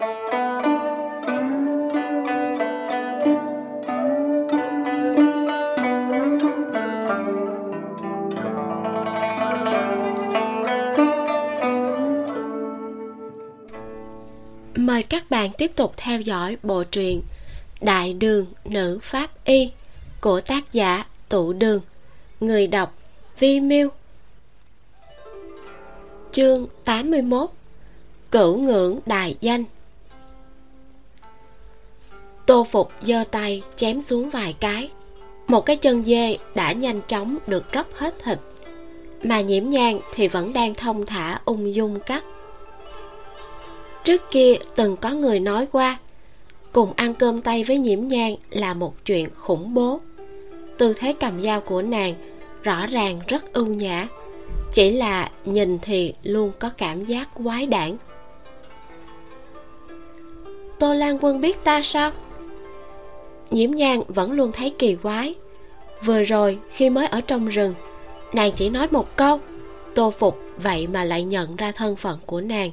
Mời các bạn tiếp tục theo dõi bộ truyện Đại đường nữ pháp y của tác giả Tụ Đường, người đọc Vi Miu. Chương 81 Cửu ngưỡng đại danh Tô Phục giơ tay chém xuống vài cái. Một cái chân dê đã nhanh chóng được róc hết thịt. Mà nhiễm nhang thì vẫn đang thông thả ung dung cắt. Trước kia từng có người nói qua, cùng ăn cơm tay với nhiễm nhang là một chuyện khủng bố. Tư thế cầm dao của nàng rõ ràng rất ưu nhã, chỉ là nhìn thì luôn có cảm giác quái đản. Tô lan quân biết ta sao? Nhiễm nhang vẫn luôn thấy kỳ quái. Vừa rồi, khi mới ở trong rừng, nàng chỉ nói một câu, tô phục, vậy mà lại nhận ra thân phận của nàng.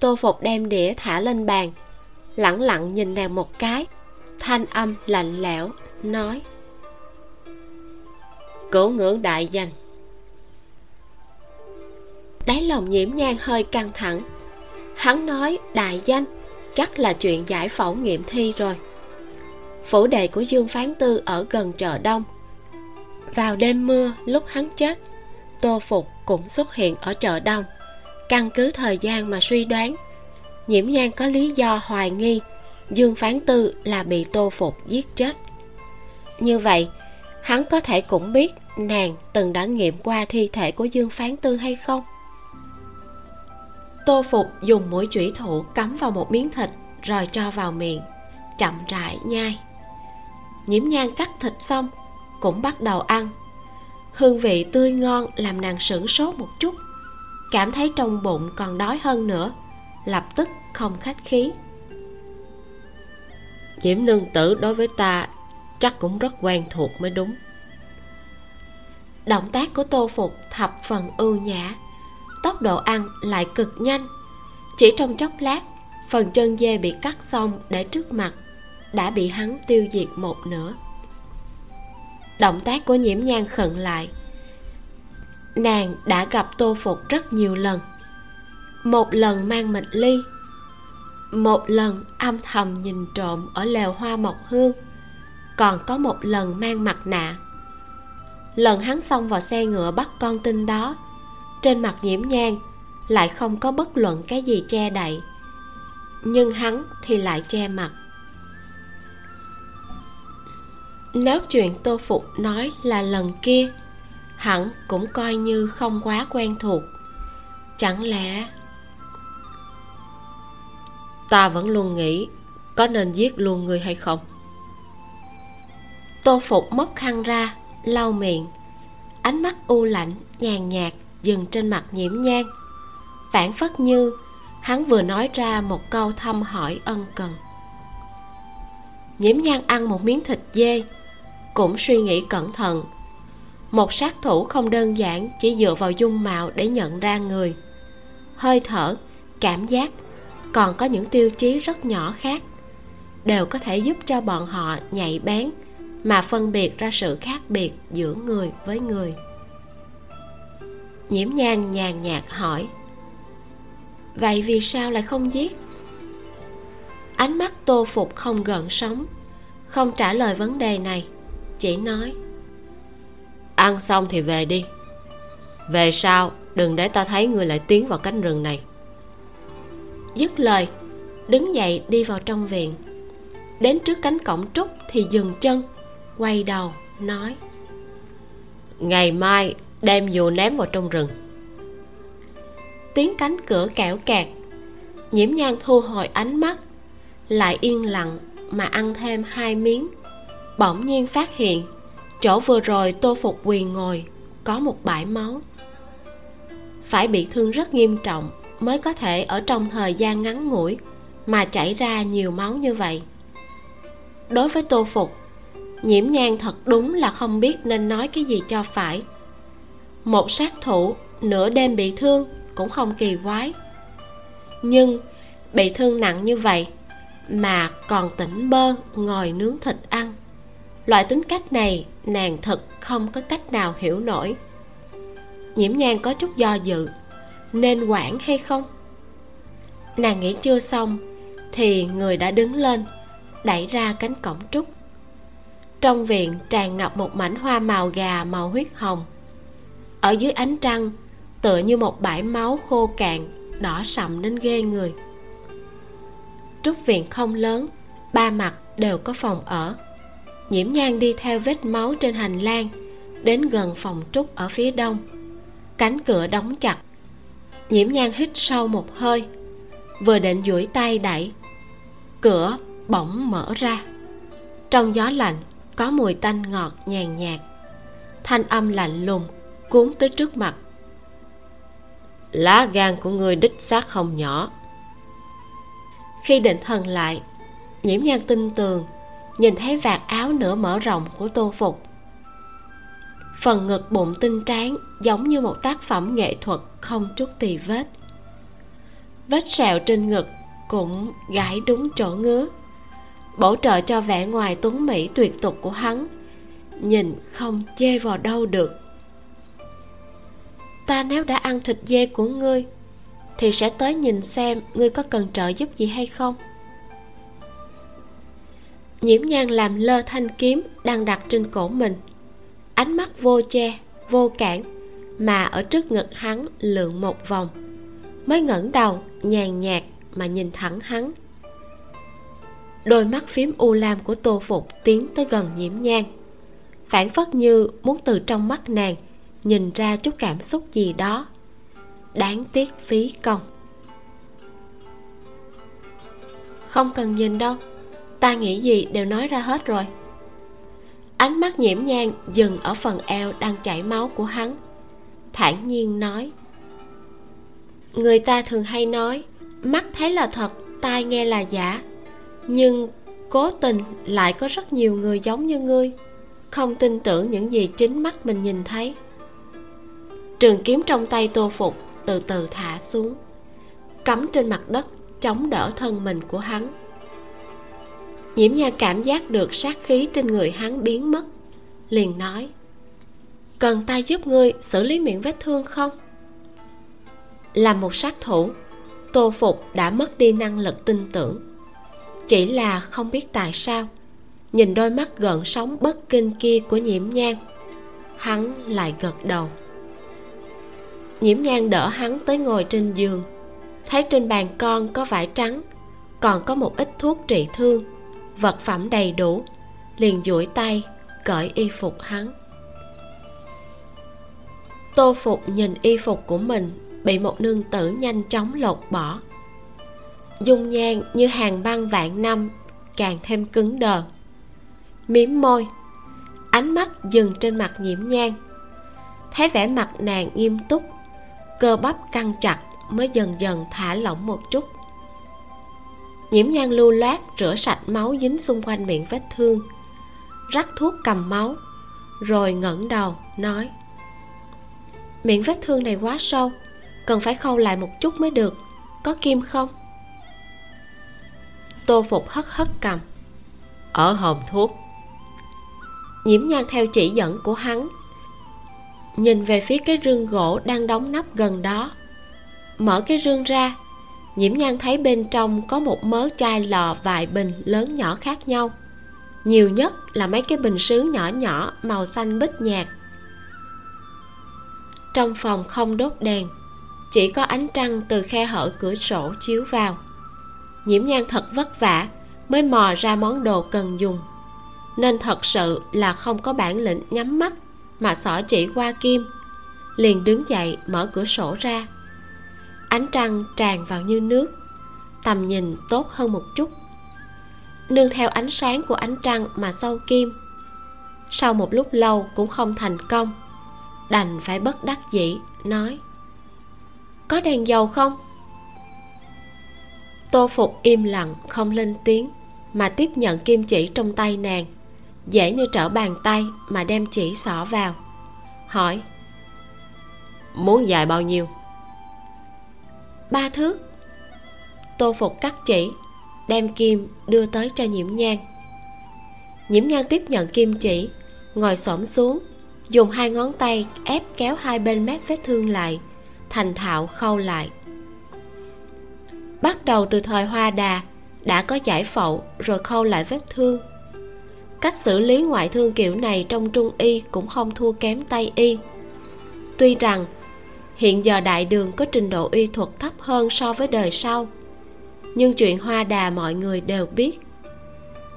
Tô phục đem đĩa thả lên bàn, lẳng lặng nhìn nàng một cái, thanh âm lạnh lẽo, nói cửu ngưỡng đại danh. Đáy lòng nhiễm nhang hơi căng thẳng. Hắn nói, đại danh, chắc là chuyện giải phẫu nghiệm thi rồi phủ đệ của dương phán tư ở gần chợ đông. Vào đêm mưa, lúc hắn chết, tô phục cũng xuất hiện ở chợ đông. Căn cứ thời gian mà suy đoán, nhiễm nhan có lý do hoài nghi dương phán tư là bị tô phục giết chết. Như vậy, hắn có thể cũng biết nàng từng đã nghiệm qua thi thể của dương phán tư hay không? Tô phục dùng mũi chủy thủ cắm vào một miếng thịt rồi cho vào miệng, chậm rãi nhai nhiễm nhan cắt thịt xong cũng bắt đầu ăn. Hương vị tươi ngon làm nàng sửng sốt một chút. Cảm thấy trong bụng còn đói hơn nữa lập tức không khách khí. Nhiễm nương tử đối với ta chắc cũng rất quen thuộc mới đúng. Động tác của tô phục thập phần ưu nhã. Tốc độ ăn lại cực nhanh. Chỉ trong chốc lát phần chân dê bị cắt xong để trước mặt đã bị hắn tiêu diệt một nửa. Động tác của nhiễm nhan khẩn lại. Nàng đã gặp tô phục rất nhiều lần. Một lần mang mịch ly. Một lần âm thầm nhìn trộm ở lều hoa mộc hương. Còn có một lần mang mặt nạ. Lần hắn xông vào xe ngựa bắt con tin đó, trên mặt nhiễm nhang lại không có bất luận cái gì che đậy. Nhưng hắn thì lại che mặt. Nếu chuyện tô phục nói là lần kia, hẳn cũng coi như không quá quen thuộc. Chẳng lẽ ta vẫn luôn nghĩ có nên giết luôn người hay không? Tô phục móc khăn ra, lau miệng. Ánh mắt u lạnh, nhàn nhạt dừng trên mặt nhiễm nhang. Phản phất như hắn vừa nói ra một câu thăm hỏi ân cần. Nhiễm nhang ăn một miếng thịt dê cũng suy nghĩ cẩn thận. Một sát thủ không đơn giản chỉ dựa vào dung mạo để nhận ra người. Hơi thở, cảm giác, còn có những tiêu chí rất nhỏ khác, đều có thể giúp cho bọn họ nhạy bén mà phân biệt ra sự khác biệt giữa người với người. Nhiễm nhan nhàn nhạt hỏi, vậy vì sao lại không giết? Ánh mắt tô phục không gần sống không trả lời vấn đề này chỉ nói. Ăn xong thì về đi. Về sau, đừng để ta thấy người lại tiến vào cánh rừng này. Dứt lời, đứng dậy đi vào trong viện. Đến trước cánh cổng trúc thì dừng chân, quay đầu, nói. Ngày mai, đem dù ném vào trong rừng. Tiếng cánh cửa kẽo kẹt. Nhiễm nhan thu hồi ánh mắt, lại yên lặng mà ăn thêm hai miếng bỗng nhiên phát hiện, chỗ vừa rồi tô phục quỳ ngồi có một bãi máu. Phải bị thương rất nghiêm trọng mới có thể ở trong thời gian ngắn ngủi mà chảy ra nhiều máu như vậy. Đối với tô phục, nhiễm nhan thật đúng là không biết nên nói cái gì cho phải. Một sát thủ nửa đêm bị thương cũng không kỳ quái. Nhưng bị thương nặng như vậy mà còn tỉnh bơ ngồi nướng thịt ăn loại tính cách này, nàng thật không có cách nào hiểu nổi. Nhiễm nhan có chút do dự, nên quản hay không? Nàng nghĩ chưa xong, thì người đã đứng lên, đẩy ra cánh cổng trúc. Trong viện tràn ngập một mảnh hoa màu gà màu huyết hồng. Ở dưới ánh trăng, tựa như một bãi máu khô cạn, đỏ sậm đến ghê người. Trúc viện không lớn, ba mặt đều có phòng ở nhiễm nhang đi theo vết máu trên hành lang đến gần phòng trúc ở phía đông. Cánh cửa đóng chặt. Nhiễm nhang hít sâu một hơi vừa định duỗi tay đẩy cửa bỗng mở ra. Trong gió lạnh có mùi tanh ngọt nhàn nhạt. Thanh âm lạnh lùng cuốn tới trước mặt. Lá gan của người đích xác không nhỏ. Khi định thần lại nhiễm nhan tin tường nhìn thấy vạt áo nửa mở rộng của tô phục. Phần ngực bụng tinh tráng, giống như một tác phẩm nghệ thuật không chút tì vết. Vết sẹo trên ngực cũng gãi đúng chỗ ngứa. Bổ trợ cho vẻ ngoài tuấn mỹ tuyệt tục của hắn, nhìn không chê vào đâu được. Ta nếu đã ăn thịt dê của ngươi, thì sẽ tới nhìn xem ngươi có cần trợ giúp gì hay không? Nhiễm nhan làm lơ thanh kiếm đang đặt trên cổ mình. Ánh mắt vô che, vô cản, mà ở trước ngực hắn lượn một vòng. Mới ngẩng đầu, nhàn nhạt mà nhìn thẳng hắn. Đôi mắt phím u lam của tô phục tiến tới gần nhiễm nhan. Phản phất như muốn từ trong mắt nàng nhìn ra chút cảm xúc gì đó. Đáng tiếc phí công. Không cần nhìn đâu ta nghĩ gì đều nói ra hết rồi. Ánh mắt nhiễm nhang dừng ở phần eo đang chảy máu của hắn. Thản nhiên nói, người ta thường hay nói, mắt thấy là thật, tai nghe là giả, nhưng cố tình lại có rất nhiều người giống như ngươi. Không tin tưởng những gì chính mắt mình nhìn thấy. Trường kiếm trong tay tô phục từ từ thả xuống, cắm trên mặt đất, chống đỡ thân mình của hắn nhiễm nha cảm giác được sát khí trên người hắn biến mất, liền nói, cần ta giúp ngươi xử lý miệng vết thương không? Là một sát thủ, tô phục đã mất đi năng lực tin tưởng. Chỉ là không biết tại sao, nhìn đôi mắt gợn sóng bất kinh kia của nhiễm nhang hắn lại gật đầu. Nhiễm nhang đỡ hắn tới ngồi trên giường, thấy trên bàn con có vải trắng, còn có một ít thuốc trị thương vật phẩm đầy đủ, liền duỗi tay cởi y phục hắn. Tô phục nhìn y phục của mình bị một nương tử nhanh chóng lột bỏ. Dung nhan như hàng băng vạn năm, càng thêm cứng đờ. Mím môi, ánh mắt dừng trên mặt nhiễm nhang thấy vẻ mặt nàng nghiêm túc, cơ bắp căng chặt mới dần dần thả lỏng một chút nhiễm nhan lưu loát, rửa sạch máu dính xung quanh miệng vết thương. Rắc thuốc cầm máu, rồi ngẩng đầu, nói, miệng vết thương này quá sâu, cần phải khâu lại một chút mới được, có kim không? Tô phục hất hất cầm, ở hòm thuốc. Nhiễm nhan theo chỉ dẫn của hắn, nhìn về phía cái rương gỗ đang đóng nắp gần đó. Mở cái rương ra nhiễm nhan thấy bên trong có một mớ chai lò vài bình lớn nhỏ khác nhau. Nhiều nhất là mấy cái bình sứ nhỏ nhỏ màu xanh bích nhạt. Trong phòng không đốt đèn, chỉ có ánh trăng từ khe hở cửa sổ chiếu vào. Nhiễm nhan thật vất vả mới mò ra món đồ cần dùng. Nên thật sự là không có bản lĩnh nhắm mắt mà xỏ chỉ qua kim, liền đứng dậy mở cửa sổ ra ánh trăng tràn vào như nước, tầm nhìn tốt hơn một chút. Nương theo ánh sáng của ánh trăng mà sâu kim. Sau một lúc lâu cũng không thành công, đành phải bất đắc dĩ nói, có đèn dầu không? Tô phục im lặng không lên tiếng mà tiếp nhận kim chỉ trong tay nàng, dễ như trở bàn tay mà đem chỉ xỏ vào, hỏi, muốn dài bao nhiêu? Ba thước tô phục cắt chỉ, đem kim đưa tới cho nhiễm nhang nhiễm nhang tiếp nhận kim chỉ, ngồi xổm xuống, dùng hai ngón tay ép kéo hai bên mép vết thương lại, thành thạo khâu lại. Bắt đầu từ thời hoa đà, đã có giải phẫu rồi khâu lại vết thương. Cách xử lý ngoại thương kiểu này trong trung y cũng không thua kém tây y. Tuy rằng hiện giờ đại đường có trình độ y thuật thấp hơn so với đời sau. Nhưng chuyện hoa đà mọi người đều biết.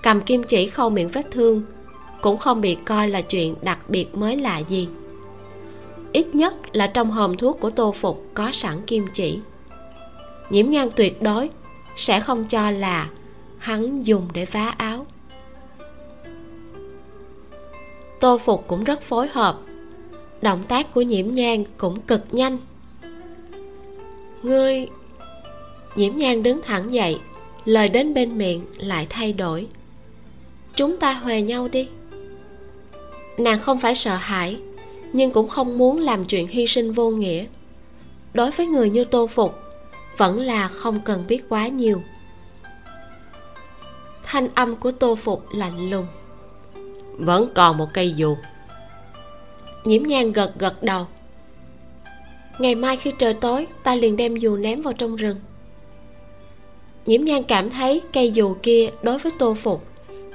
Cầm kim chỉ khâu miệng vết thương cũng không bị coi là chuyện đặc biệt mới lạ gì. Ít nhất là trong hòm thuốc của tô phục có sẵn kim chỉ. Nhiễm nhan tuyệt đối sẽ không cho là hắn dùng để vá áo. Tô phục cũng rất phối hợp động tác của nhiễm nhan cũng cực nhanh. Ngươi, nhiễm nhan đứng thẳng dậy, lời đến bên miệng lại thay đổi. Chúng ta huề nhau đi. Nàng không phải sợ hãi, nhưng cũng không muốn làm chuyện hy sinh vô nghĩa. Đối với người như tô phục, vẫn là không cần biết quá nhiều. Thanh âm của tô phục lạnh lùng. Vẫn còn một cây dù nhiễm nhan gật gật đầu. Ngày mai khi trời tối, ta liền đem dù ném vào trong rừng. Nhiễm nhan cảm thấy cây dù kia đối với tô phục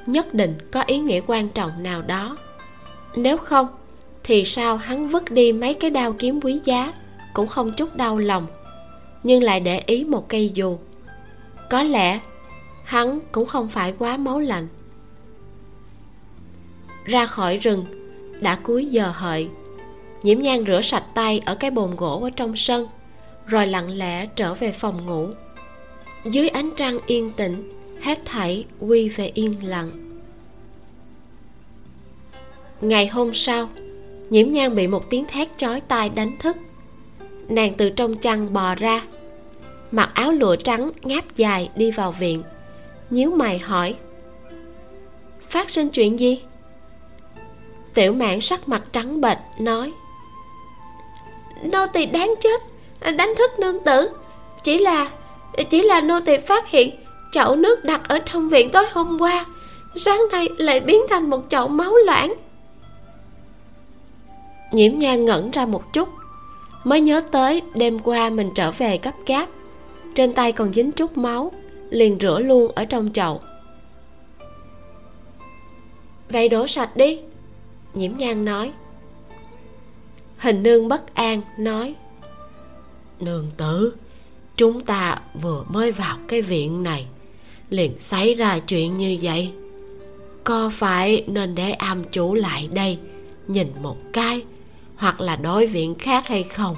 nhất định có ý nghĩa quan trọng nào đó. Nếu không, thì sao hắn vứt đi mấy cái đao kiếm quý giá cũng không chút đau lòng, nhưng lại để ý một cây dù. Có lẽ hắn cũng không phải quá máu lạnh. Ra khỏi rừng đã cuối giờ hợi. Nhiễm nhan rửa sạch tay ở cái bồn gỗ ở trong sân, rồi lặng lẽ trở về phòng ngủ. Dưới ánh trăng yên tĩnh, hết thảy quy về yên lặng. Ngày hôm sau, nhiễm nhan bị một tiếng thét chói tai đánh thức. Nàng từ trong chăn bò ra, mặc áo lụa trắng ngáp dài đi vào viện, nhíu mày hỏi, phát sinh chuyện gì? Tiểu mạn sắc mặt trắng bệch, nói, nô tỳ đáng chết, đánh thức nương tử. Chỉ là chỉ là nô tỳ phát hiện chậu nước đặt ở trong viện tối hôm qua, sáng nay lại biến thành một chậu máu loãng. Nhiễm nhan ngẩn ra một chút, mới nhớ tới đêm qua mình trở về gấp gáp, trên tay còn dính chút máu, liền rửa luôn ở trong chậu. Vậy đổ sạch đi nhiễm nhan nói. Hình nương bất an nói. Nương tử, chúng ta vừa mới vào cái viện này, liền xảy ra chuyện như vậy. Có phải nên để am chủ lại đây, nhìn một cái, hoặc là đối viện khác hay không?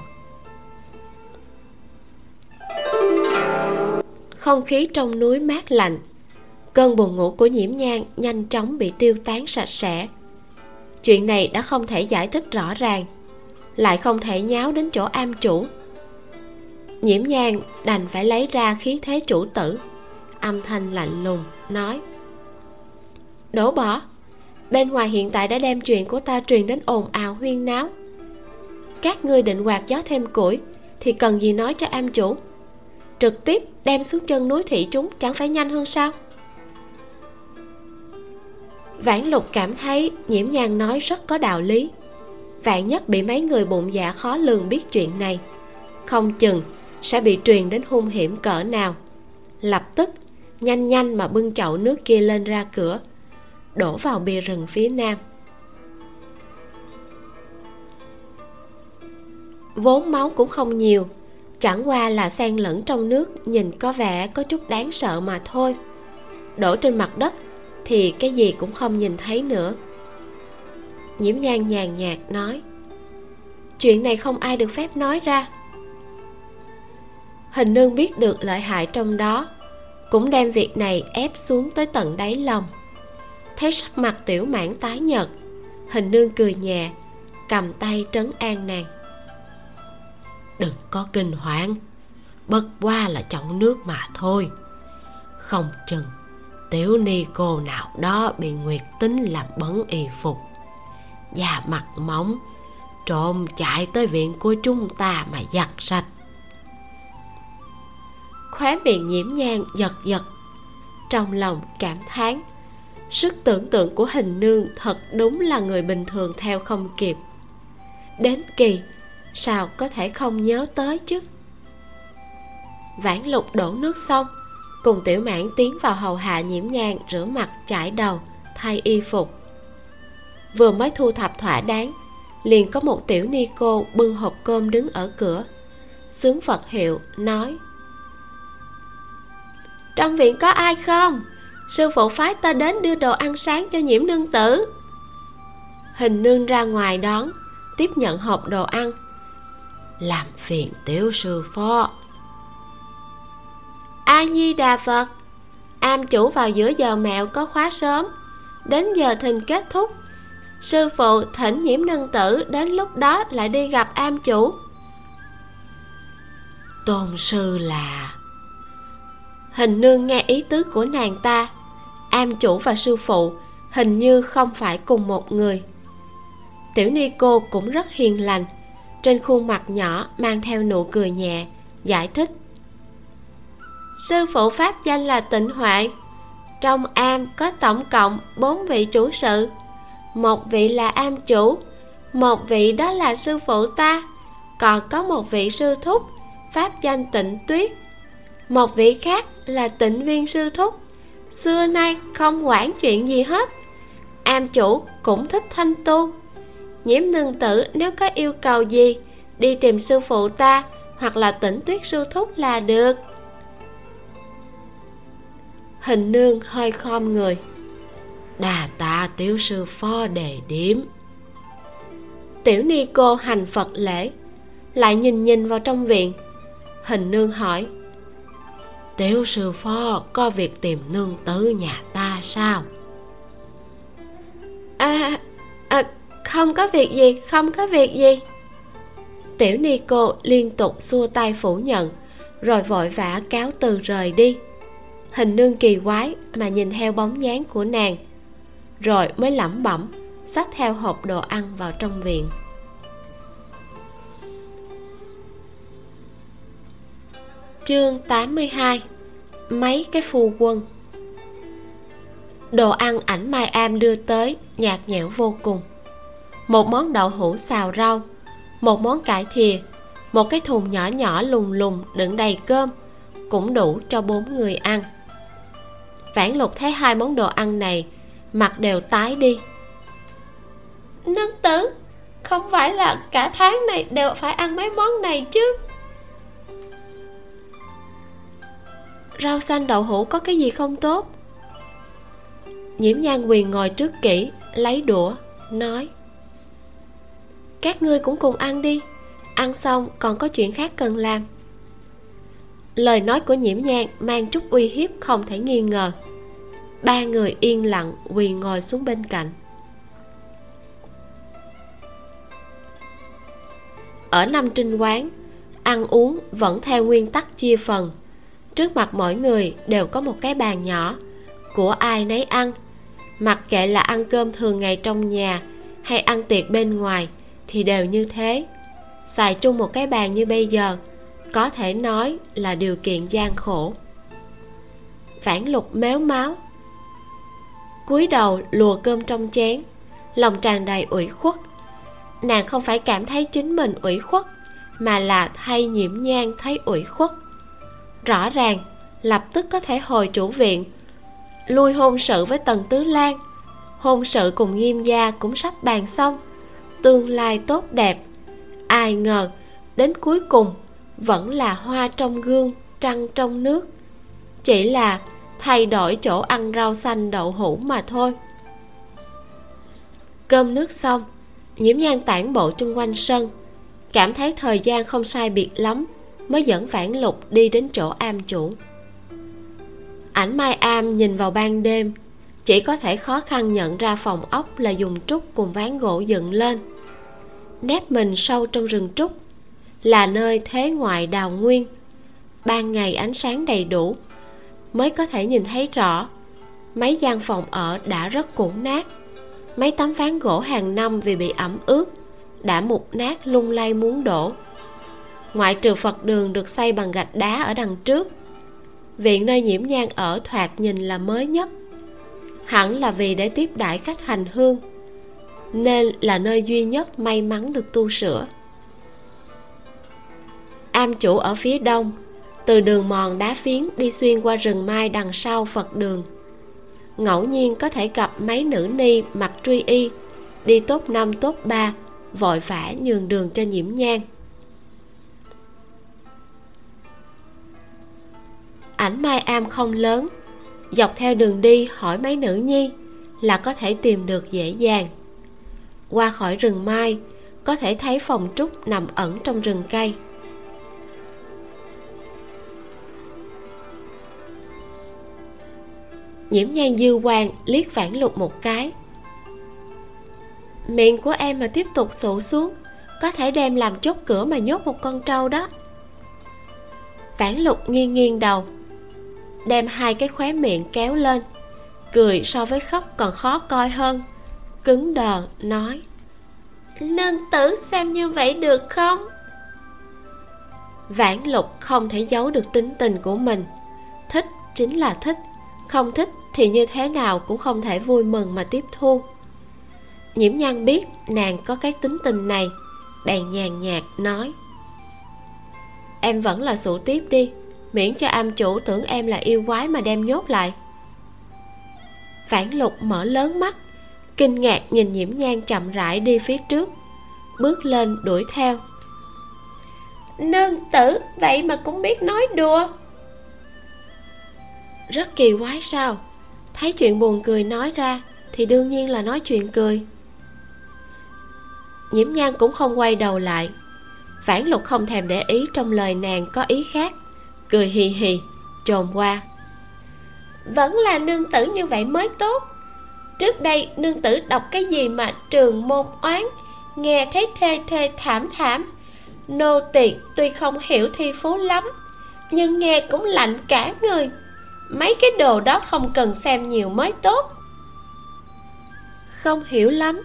Không khí trong núi mát lạnh. Cơn buồn ngủ của nhiễm nhang nhanh chóng bị tiêu tán sạch sẽ chuyện này đã không thể giải thích rõ ràng, lại không thể nháo đến chỗ am chủ. Nhiễm nhang đành phải lấy ra khí thế chủ tử, âm thanh lạnh lùng nói. Đổ bỏ, bên ngoài hiện tại đã đem chuyện của ta truyền đến ồn ào huyên náo. Các ngươi định quạt gió thêm củi thì cần gì nói cho am chủ? Trực tiếp đem xuống chân núi thị chúng chẳng phải nhanh hơn sao? Vãn lục cảm thấy nhiễm nhàn nói rất có đạo lý. Vạn nhất bị mấy người bụng dạ khó lường biết chuyện này, không chừng sẽ bị truyền đến hung hiểm cỡ nào. Lập tức, nhanh nhanh mà bưng chậu nước kia lên ra cửa, đổ vào bìa rừng phía nam. Vốn máu cũng không nhiều, chẳng qua là xen lẫn trong nước, nhìn có vẻ có chút đáng sợ mà thôi. Đổ trên mặt đất thì cái gì cũng không nhìn thấy nữa. Nhiễm nhan nhàn nhạt nói, chuyện này không ai được phép nói ra. Hình nương biết được lợi hại trong đó, cũng đem việc này ép xuống tới tận đáy lòng. Thấy sắc mặt tiểu mãn tái nhợt, hình nương cười nhẹ, cầm tay trấn an nàng. Đừng có kinh hoảng, bất qua là chậu nước mà thôi, không chừng tiểu ni cô nào đó bị nguyệt tính làm bấn y phục. Da mặt mỏng, trộm chạy tới viện của chúng ta mà giặt sạch. Khóe miệng nhiễm nhang, giật giật. Trong lòng cảm thán, sức tưởng tượng của hình nương thật đúng là người bình thường theo không kịp. Đến kỳ, sao có thể không nhớ tới chứ? Vãn lục đổ nước xong cùng tiểu mãn tiến vào hầu hạ nhiễm nhang, rửa mặt, chải đầu, thay y phục. Vừa mới thu thập thỏa đáng, liền có một tiểu ni cô bưng hộp cơm đứng ở cửa. Sướng phật hiệu nói, trong viện có ai không? Sư phụ phái ta đến đưa đồ ăn sáng cho nhiễm nương tử. Hình nương ra ngoài đón, tiếp nhận hộp đồ ăn. Làm phiền tiểu sư phó a di đà phật. Am chủ vào giữa giờ mẹo có khóa sớm. Đến giờ thình kết thúc, sư phụ thỉnh nhiễm nương tử đến lúc đó lại đi gặp am chủ. Tôn sư là? Hình nương nghe ý tứ của nàng ta. Am chủ và sư phụ hình như không phải cùng một người. Tiểu ni cô cũng rất hiền lành, trên khuôn mặt nhỏ mang theo nụ cười nhẹ, giải thích sư phụ pháp danh là tịnh huệ trong am có tổng cộng bốn vị chủ sự. Một vị là am chủ, một vị đó là sư phụ ta. Còn có một vị sư thúc, pháp danh tịnh tuyết. Một vị khác là tịnh viên sư thúc. Xưa nay không quản chuyện gì hết. Am chủ cũng thích thanh tu. Nhiễm nương tử nếu có yêu cầu gì, đi tìm sư phụ ta hoặc là tịnh tuyết sư thúc là được hình nương hơi khom người. Đà tạ tiểu sư phó đề điểm. Tiểu ni cô hành phật lễ lại nhìn nhìn vào trong viện. Hình nương hỏi tiểu sư phó có việc tìm nương tử nhà ta sao? À, à không có việc gì không có việc gì. Tiểu ni cô liên tục xua tay phủ nhận rồi vội vã cáo từ rời đi hình nương kỳ quái mà nhìn theo bóng dáng của nàng, rồi mới lẩm bẩm, xách theo hộp đồ ăn vào trong viện. Chương 82 Mấy cái phu quân. Đồ ăn ảnh Mai Am đưa tới nhạt nhẽo vô cùng. Một món đậu hũ xào rau, Một món cải thìa, Một cái thùng nhỏ nhỏ lùng lùng đựng đầy cơm, Cũng đủ cho bốn người ăn. Vãn lục thấy hai món đồ ăn này Mặt đều tái đi. Nương tử Không phải là cả tháng này đều phải ăn mấy món này chứ? Rau xanh đậu hũ có cái gì không tốt? Nhiễm nhan quyền ngồi trước kỹ lấy đũa nói. Các ngươi cũng cùng ăn đi ăn xong còn có chuyện khác cần làm lời nói của nhiễm nhang mang chút uy hiếp không thể nghi ngờ. Ba người yên lặng quỳ ngồi xuống bên cạnh. Ở năm trinh quán, ăn uống vẫn theo nguyên tắc chia phần. Trước mặt mỗi người đều có một cái bàn nhỏ. Của ai nấy ăn. Mặc kệ là ăn cơm thường ngày trong nhà hay ăn tiệc bên ngoài thì đều như thế. Xài chung một cái bàn như bây giờ có thể nói là điều kiện gian khổ. Vãn lục méo máu. Cúi đầu lùa cơm trong chén, lòng tràn đầy ủy khuất. Nàng không phải cảm thấy chính mình ủy khuất, mà là thay nhiễm nhang thấy ủy khuất. Rõ ràng, lập tức có thể hồi chủ viện, lui hôn sự với tần tứ lan. Hôn sự cùng nghiêm gia cũng sắp bàn xong, tương lai tốt đẹp. Ai ngờ, đến cuối cùng vẫn là hoa trong gương, trăng trong nước. Chỉ là thay đổi chỗ ăn rau xanh đậu hũ mà thôi. Cơm nước xong, nhiễm nhan tản bộ chung quanh sân. Cảm thấy thời gian không sai biệt lắm, mới dẫn vãn lục đi đến chỗ am chủ. Ảnh mai am nhìn vào ban đêm, chỉ có thể khó khăn nhận ra phòng ốc là dùng trúc cùng ván gỗ dựng lên. Nép mình sâu trong rừng trúc là nơi thế ngoại đào nguyên. Ban ngày ánh sáng đầy đủ, mới có thể nhìn thấy rõ. Mấy gian phòng ở đã rất cũ nát. Mấy tấm ván gỗ hàng năm vì bị ẩm ướt, đã mục nát lung lay muốn đổ. Ngoại trừ phật đường được xây bằng gạch đá ở đằng trước, viện nơi nhiễm nhang ở thoạt nhìn là mới nhất. Hẳn là vì để tiếp đãi khách hành hương, nên là nơi duy nhất may mắn được tu sửa am chủ ở phía đông, từ đường mòn đá phiến đi xuyên qua rừng mai đằng sau phật đường. Ngẫu nhiên có thể gặp mấy nữ ni mặc truy y, đi tốt năm tốt ba, vội vã nhường đường cho nhiễm nhang. Ảnh mai am không lớn, dọc theo đường đi hỏi mấy nữ nhi là có thể tìm được dễ dàng. Qua khỏi rừng mai, có thể thấy phòng trúc nằm ẩn trong rừng cây. Nhiễm nhan dư quang liếc phản lục một cái. Miệng của em mà tiếp tục sụ xuống, có thể đem làm chốt cửa mà nhốt một con trâu đó. Phản lục nghiêng nghiêng đầu, đem hai cái khóe miệng kéo lên, cười so với khóc còn khó coi hơn, cứng đờ nói, nương tử xem như vậy được không? Vãn lục không thể giấu được tính tình của mình. Thích chính là thích, không thích thì như thế nào cũng không thể vui mừng mà tiếp thu. Nhiễm nhan biết nàng có cái tính tình này, bèn nhàn nhạt nói. Em vẫn là sủ tiếp đi, miễn cho am chủ tưởng em là yêu quái mà đem nhốt lại. Phản lục mở lớn mắt, kinh ngạc nhìn nhiễm nhan chậm rãi đi phía trước, bước lên đuổi theo. Nương tử, vậy mà cũng biết nói đùa. Rất kỳ quái sao? Thấy chuyện buồn cười nói ra, thì đương nhiên là nói chuyện cười. Nhiễm nhan cũng không quay đầu lại. Vãn lục không thèm để ý trong lời nàng có ý khác. Cười hì hì trồn qua. Vẫn là nương tử như vậy mới tốt. Trước đây, nương tử đọc cái gì mà trường môn oán, nghe thấy thê thê thảm thảm. Nô tỳ tuy không hiểu thi phú lắm, nhưng nghe cũng lạnh cả người mấy cái đồ đó không cần xem nhiều mới tốt. Không hiểu lắm.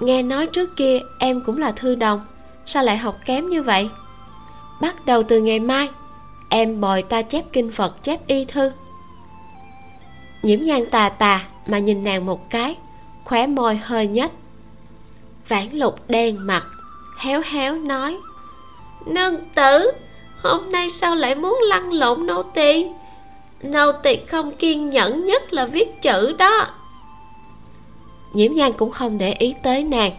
Nghe nói trước kia em cũng là thư đồng. Sao lại học kém như vậy? Bắt đầu từ ngày mai, em bồi ta chép kinh phật, chép y thư. Nhiễm nhan tà tà mà nhìn nàng một cái, khóe môi hơi nhếch. Vãn lục đen mặt, héo héo nói, nương tử, hôm nay sao lại muốn lăn lộn nô tỳ? Nô tỳ không kiên nhẫn nhất là viết chữ đó. Nhiễm nhan cũng không để ý tới nàng,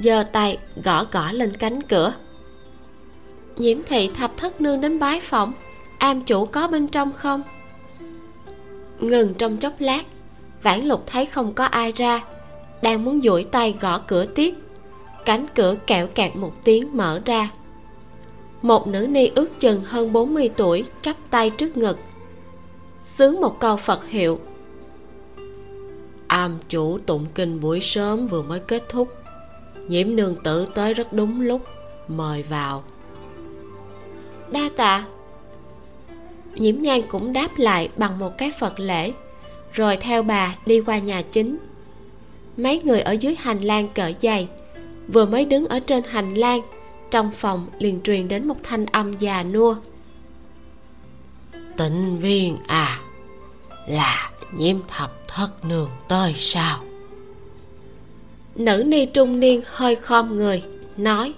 giơ tay gõ gõ lên cánh cửa. Nhiễm thị thập thất nương đến bái phòng am chủ có bên trong không? Ngừng trong chốc lát, vãn lục thấy không có ai ra, đang muốn duỗi tay gõ cửa tiếp. Cánh cửa kẹo kẹt một tiếng mở ra. Một nữ ni ước chừng hơn 40 tuổi, chắp tay trước ngực xướng một câu phật hiệu. Am chủ tụng kinh buổi sớm vừa mới kết thúc. Nhiễm nương tử tới rất đúng lúc, mời vào. Đa tạ. Nhiễm nhan cũng đáp lại bằng một cái phật lễ, rồi theo bà đi qua nhà chính. Mấy người ở dưới hành lang cởi giày vừa mới đứng ở trên hành lang, trong phòng liền truyền đến một thanh âm già nua tịnh viên à là nhiễm thập thất nương tới sao? Nữ ni trung niên hơi khom người nói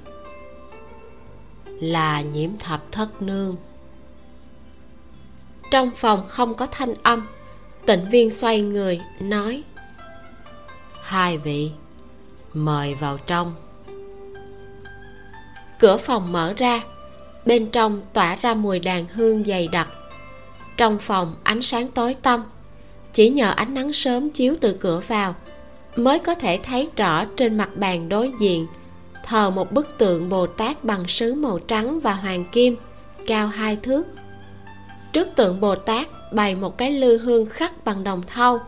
là nhiễm thập thất nương. Trong phòng không có thanh âm tịnh viên xoay người nói hai vị mời vào trong. Cửa phòng mở ra bên trong tỏa ra mùi đàn hương dày đặc trong phòng, ánh sáng tối tăm. Chỉ nhờ ánh nắng sớm chiếu từ cửa vào, mới có thể thấy rõ trên mặt bàn đối diện, thờ một bức tượng bồ tát bằng sứ màu trắng và hoàng kim, cao hai thước. Trước tượng bồ tát bày một cái lư hương khắc bằng đồng thau,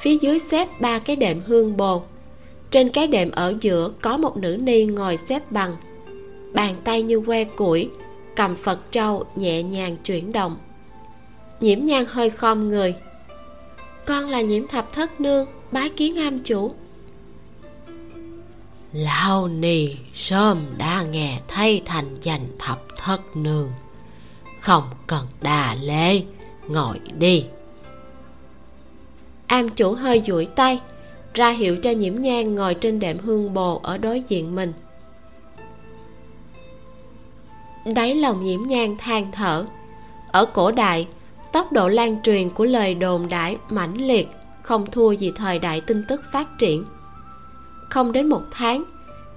phía dưới xếp ba cái đệm hương bồ trên cái đệm ở giữa có một nữ ni ngồi xếp bằng, bàn tay như que củi, cầm phật trâu nhẹ nhàng chuyển động nhiễm nhan hơi khom người. Con là nhiễm thập thất nương bái kiến am chủ. Lão nì sớm đã nghe thay thành danh thập thất nương. Không cần đà lễ ngồi đi. Am chủ hơi duỗi tay ra hiệu cho nhiễm nhang ngồi trên đệm hương bồ ở đối diện mình. Đáy lòng nhiễm nhang than thở. Ở cổ đại tốc độ lan truyền của lời đồn đãi mãnh liệt, không thua gì thời đại tin tức phát triển. Không đến một tháng,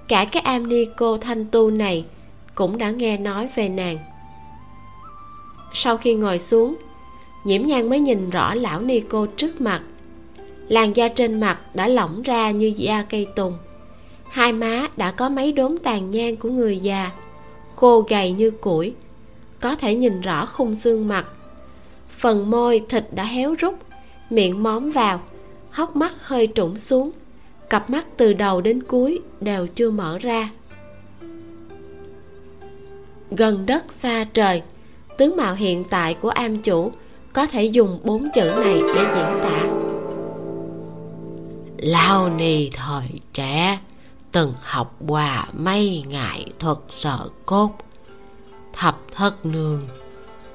cả cái am ni cô thanh tu này cũng đã nghe nói về nàng. Sau khi ngồi xuống, nhiễm nhan mới nhìn rõ lão ni cô trước mặt. Làn da trên mặt đã lỏng ra như da cây tùng. Hai má đã có mấy đốm tàn nhang của người già, khô gầy như củi, có thể nhìn rõ khung xương mặt phần môi thịt đã héo rút, miệng móm vào, hốc mắt hơi trũng xuống, cặp mắt từ đầu đến cuối đều chưa mở ra. Gần đất xa trời, tướng mạo hiện tại của am chủ có thể dùng bốn chữ này để diễn tả. Lao nì thời trẻ, từng học hòa may ngại thuật sợ cốt, thập thất nương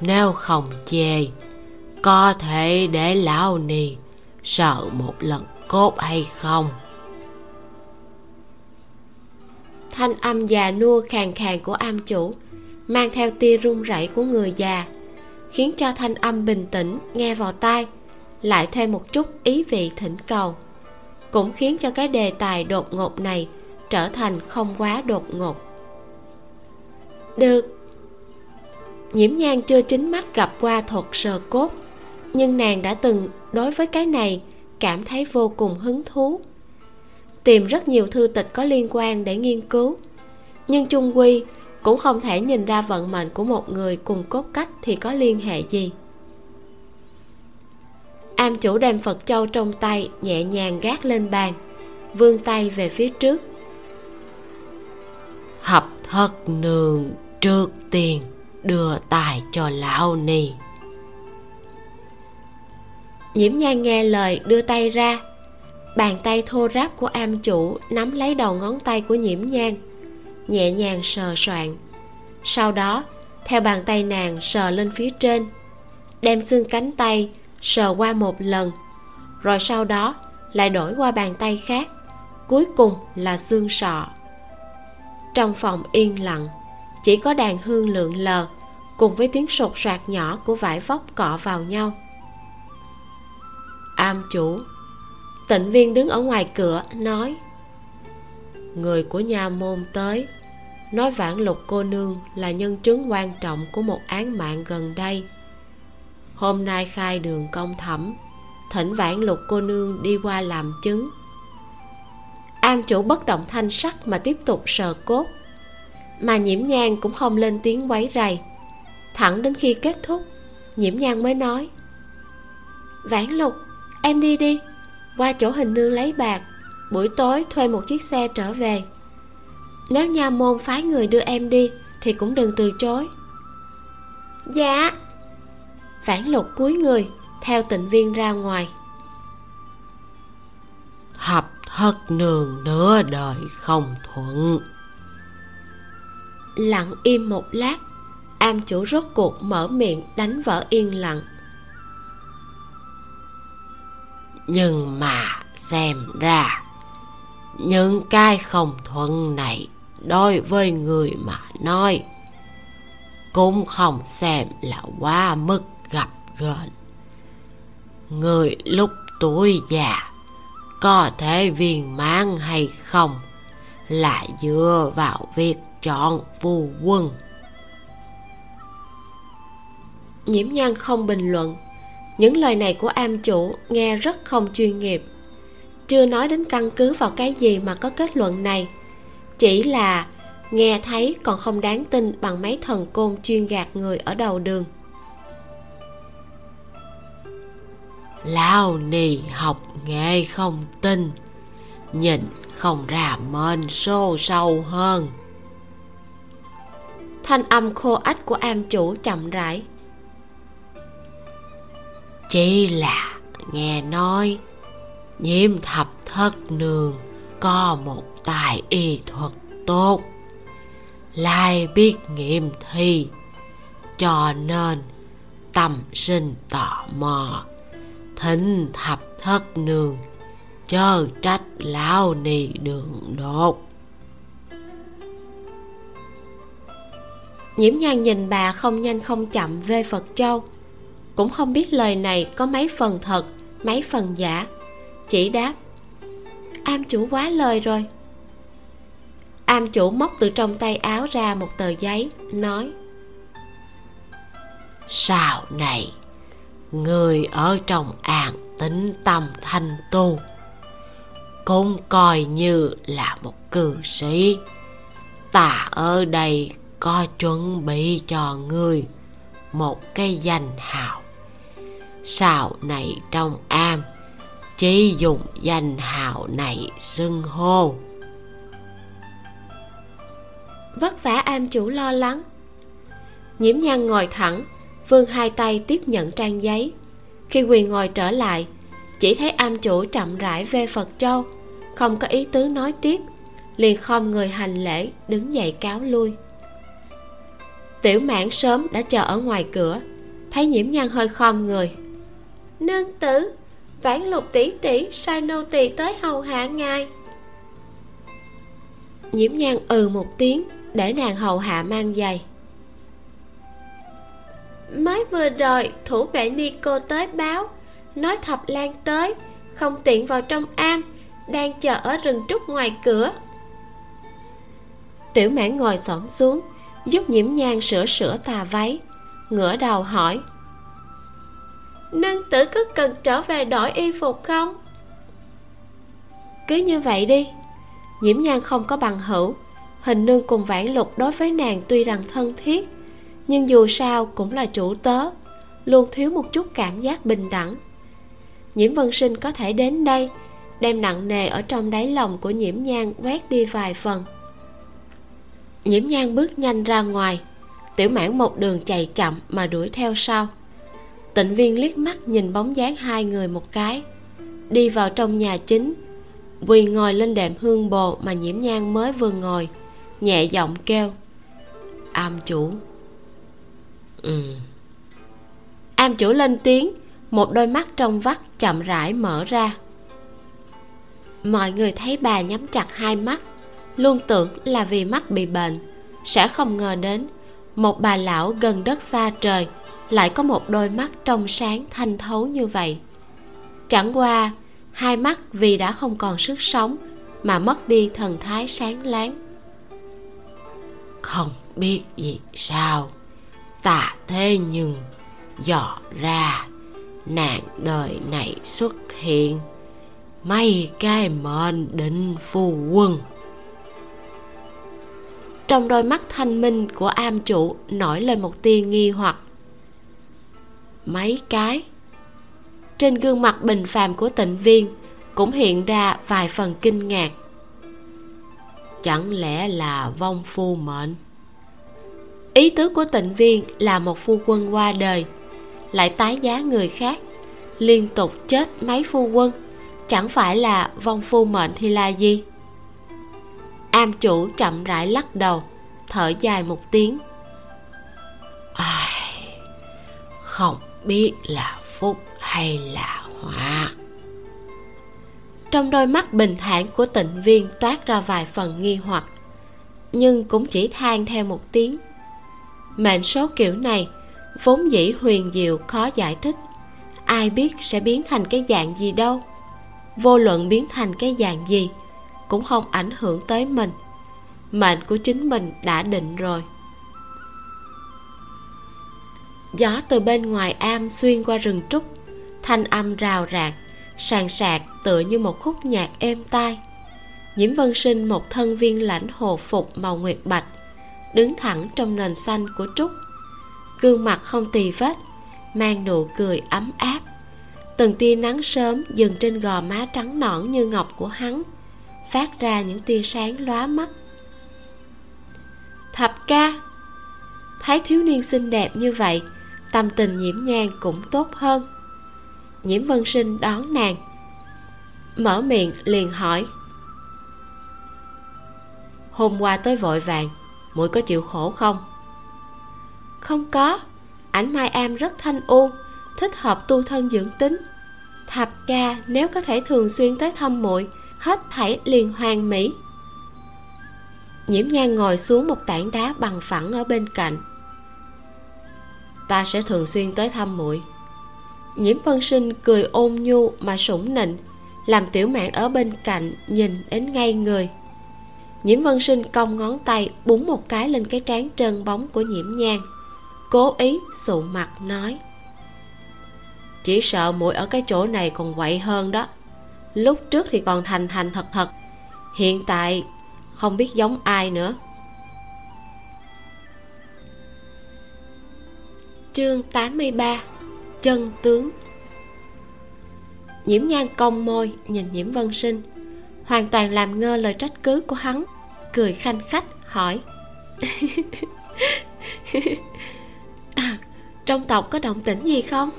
nếu không chê có thể để lão nì sợ một lần cốt hay không? Thanh âm già nua khàn khàn của am chủ, mang theo tia run rẩy của người già, khiến cho thanh âm bình tĩnh nghe vào tai lại thêm một chút ý vị thỉnh cầu, cũng khiến cho cái đề tài đột ngột này trở thành không quá đột ngột. Được. Nhiễm nhan chưa chính mắt gặp qua thuật sờ cốt nhưng nàng đã từng đối với cái này cảm thấy vô cùng hứng thú. Tìm rất nhiều thư tịch có liên quan để nghiên cứu. Nhưng chung quy cũng không thể nhìn ra vận mệnh của một người cùng cốt cách thì có liên hệ gì. Am chủ đem phật châu trong tay nhẹ nhàng gác lên bàn, vươn tay về phía trước. Hợp thất nương trước tiên đưa tài cho lão ni nhiễm nhan nghe lời, đưa tay ra. Bàn tay thô ráp của am chủ nắm lấy đầu ngón tay của nhiễm nhan nhẹ nhàng sờ soạn sau đó, theo bàn tay nàng sờ lên phía trên, đem xương cánh tay sờ qua một lần, rồi sau đó lại đổi qua bàn tay khác, cuối cùng là xương sọ. Trong phòng yên lặng, chỉ có đàn hương lượn lờ cùng với tiếng sột soạt nhỏ của vải vóc cọ vào nhau am chủ. Tịnh viên đứng ở ngoài cửa, nói, người của nhà môn tới. Nói vãn lục cô nương là nhân chứng quan trọng của một án mạng gần đây. Hôm nay khai đường công thẩm, thỉnh vãn lục cô nương đi qua làm chứng. Am chủ bất động thanh sắc mà tiếp tục sờ cốt. Mà nhiễm nhang cũng không lên tiếng quấy rầy. Thẳng đến khi kết thúc, nhiễm nhang mới nói vãn lục em đi đi. Qua chỗ hình nương lấy bạc buổi tối thuê một chiếc xe trở về. Nếu nha môn phái người đưa em đi thì cũng đừng từ chối. Dạ. Phản lục cúi người theo tịnh viên ra ngoài. Hợp thất nương nửa đời không thuận. Lặng im một lát am chủ rốt cuộc mở miệng đánh vỡ yên lặng nhưng mà xem ra, những cái không thuận này đối với người mà nói cũng không xem là quá mức gặp gờn người lúc tuổi già có thể viên mãn hay không là dựa vào việc chọn phu quân. Nhiễm nhan không bình luận những lời này của am chủ nghe rất không chuyên nghiệp. Chưa nói đến căn cứ vào cái gì mà có kết luận này. Chỉ là nghe thấy còn không đáng tin bằng mấy thần côn chuyên gạt người ở đầu đường. Lao nì học nghề không tin nhìn không ra mên xô sâu hơn. Thanh âm khô ách của am chủ chậm rãi chỉ là nghe nói nhiễm thập thất nương có một tài y thuật tốt lại biết nghiệm thi, cho nên tâm sinh tò mò. Thính thập thất nương chớ trách lão nì đường đột. Nhiễm nhan nhìn bà không nhanh không chậm về phật châu cũng không biết lời này có mấy phần thật, mấy phần giả. Chỉ đáp, am chủ quá lời rồi. Am chủ móc từ trong tay áo ra một tờ giấy, nói sau này? Người ở trong an tĩnh tâm thanh tu, cũng coi như là một cư sĩ. Ta ở đây có chuẩn bị cho người một cái danh hào sào này trong am chỉ dùng danh hào này xưng hô. Vất vả am chủ lo lắng. Nhiễm nhan ngồi thẳng vươn hai tay tiếp nhận trang giấy. Khi quỳ ngồi trở lại, chỉ thấy am chủ chậm rãi về phật châu, không có ý tứ nói tiếp, liền khom người hành lễ, đứng dậy cáo lui. Tiểu mãn sớm đã chờ ở ngoài cửa, thấy nhiễm nhan hơi khom người nương tử. Vãn lục tỷ tỷ, sai nô tỳ tới hầu hạ ngài. Nhiễm nhan ừ một tiếng, để nàng hầu hạ mang giày. Mới vừa rồi, thủ vệ ni cô tới báo, nói thập lan tới, không tiện vào trong am, đang chờ ở rừng trúc ngoài cửa. Tiểu mãn ngồi xổm xuống, giúp nhiễm nhang sửa sửa tà váy, ngửa đầu hỏi nương tử có cần trở về đổi y phục không? Cứ như vậy đi. Nhiễm nhan không có bằng hữu. Hình nương cùng vãn lục đối với nàng tuy rằng thân thiết, nhưng dù sao cũng là chủ tớ, luôn thiếu một chút cảm giác bình đẳng. Nhiễm vân sinh có thể đến đây, đem nặng nề ở trong đáy lòng của nhiễm nhan quét đi vài phần. Nhiễm nhan bước nhanh ra ngoài. Tiểu mãn một đường chạy chậm mà đuổi theo sau tịnh viên liếc mắt nhìn bóng dáng hai người một cái đi vào trong nhà chính. Quỳ ngồi lên đệm hương bồ mà nhiễm nhan mới vừa ngồi nhẹ giọng kêu am chủ. Ừ. Am chủ lên tiếng một đôi mắt trong vắt chậm rãi mở ra. Mọi người thấy bà nhắm chặt hai mắt luôn tưởng là vì mắt bị bệnh sẽ không ngờ đến một bà lão gần đất xa trời lại có một đôi mắt trong sáng thanh thấu như vậy. Chẳng qua, hai mắt vì đã không còn sức sống mà mất đi thần thái sáng láng. Không biết vì sao, tạ thế nhưng dò ra nạn đời này xuất hiện. Mấy cái mệnh định phù quân. Trong đôi mắt thanh minh của am chủ nổi lên một tia nghi hoặc mấy cái. Trên gương mặt bình phàm của tịnh viên cũng hiện ra vài phần kinh ngạc. Chẳng lẽ là vong phu mệnh? Ý tứ của tịnh viên là một phu quân qua đời, lại tái giá người khác, liên tục chết mấy phu quân, chẳng phải là vong phu mệnh thì là gì? Am chủ chậm rãi lắc đầu, thở dài một tiếng. Không biết là phúc hay là họa? Trong đôi mắt bình thản của tịnh viên toát ra vài phần nghi hoặc, nhưng cũng chỉ than theo một tiếng. Mệnh số kiểu này vốn dĩ huyền diệu khó giải thích. Ai biết sẽ biến thành cái dạng gì đâu. Vô luận biến thành cái dạng gì cũng không ảnh hưởng tới mình. Mệnh của chính mình đã định rồi gió từ bên ngoài am xuyên qua rừng trúc, thanh âm rào rạc, sàn sạc tựa như một khúc nhạc êm tai. Nhiễm vân sinh, một thân viên lãnh hồ phục màu nguyệt bạch, đứng thẳng trong nền xanh của trúc. Gương mặt không tì vết, mang nụ cười ấm áp. Từng tia nắng sớm dừng trên gò má trắng nõn như ngọc của hắn, phát ra những tia sáng lóa mắt. Thập ca, thấy thiếu niên xinh đẹp như vậy tâm tình nhiễm nhang cũng tốt hơn. Nhiễm vân sinh đón nàng. Mở miệng liền hỏi. Hôm qua tới vội vàng, muội có chịu khổ không? Không có. Ảnh mai am rất thanh u, thích hợp tu thân dưỡng tính. Thập ca nếu có thể thường xuyên tới thăm muội, hết thảy liền hoàn mỹ. Nhiễm nhan ngồi xuống một tảng đá bằng phẳng ở bên cạnh ta sẽ thường xuyên tới thăm muội. Nhiễm vân sinh cười ôn nhu mà sủng nịnh, làm tiểu mạn ở bên cạnh nhìn đến ngay người. Nhiễm vân sinh cong ngón tay búng một cái lên cái trán trơn bóng của nhiễm nhan, cố ý sụ mặt nói, chỉ sợ muội ở cái chỗ này còn quậy hơn đó. Lúc trước thì còn thành thành thật thật, hiện tại không biết giống ai nữa. Chương 83 chân tướng. Nhiễm nhan cong môi nhìn nhiễm vân sinh hoàn toàn làm ngơ lời trách cứ của hắn cười khanh khách hỏi. À, trong tộc có động tĩnh gì không?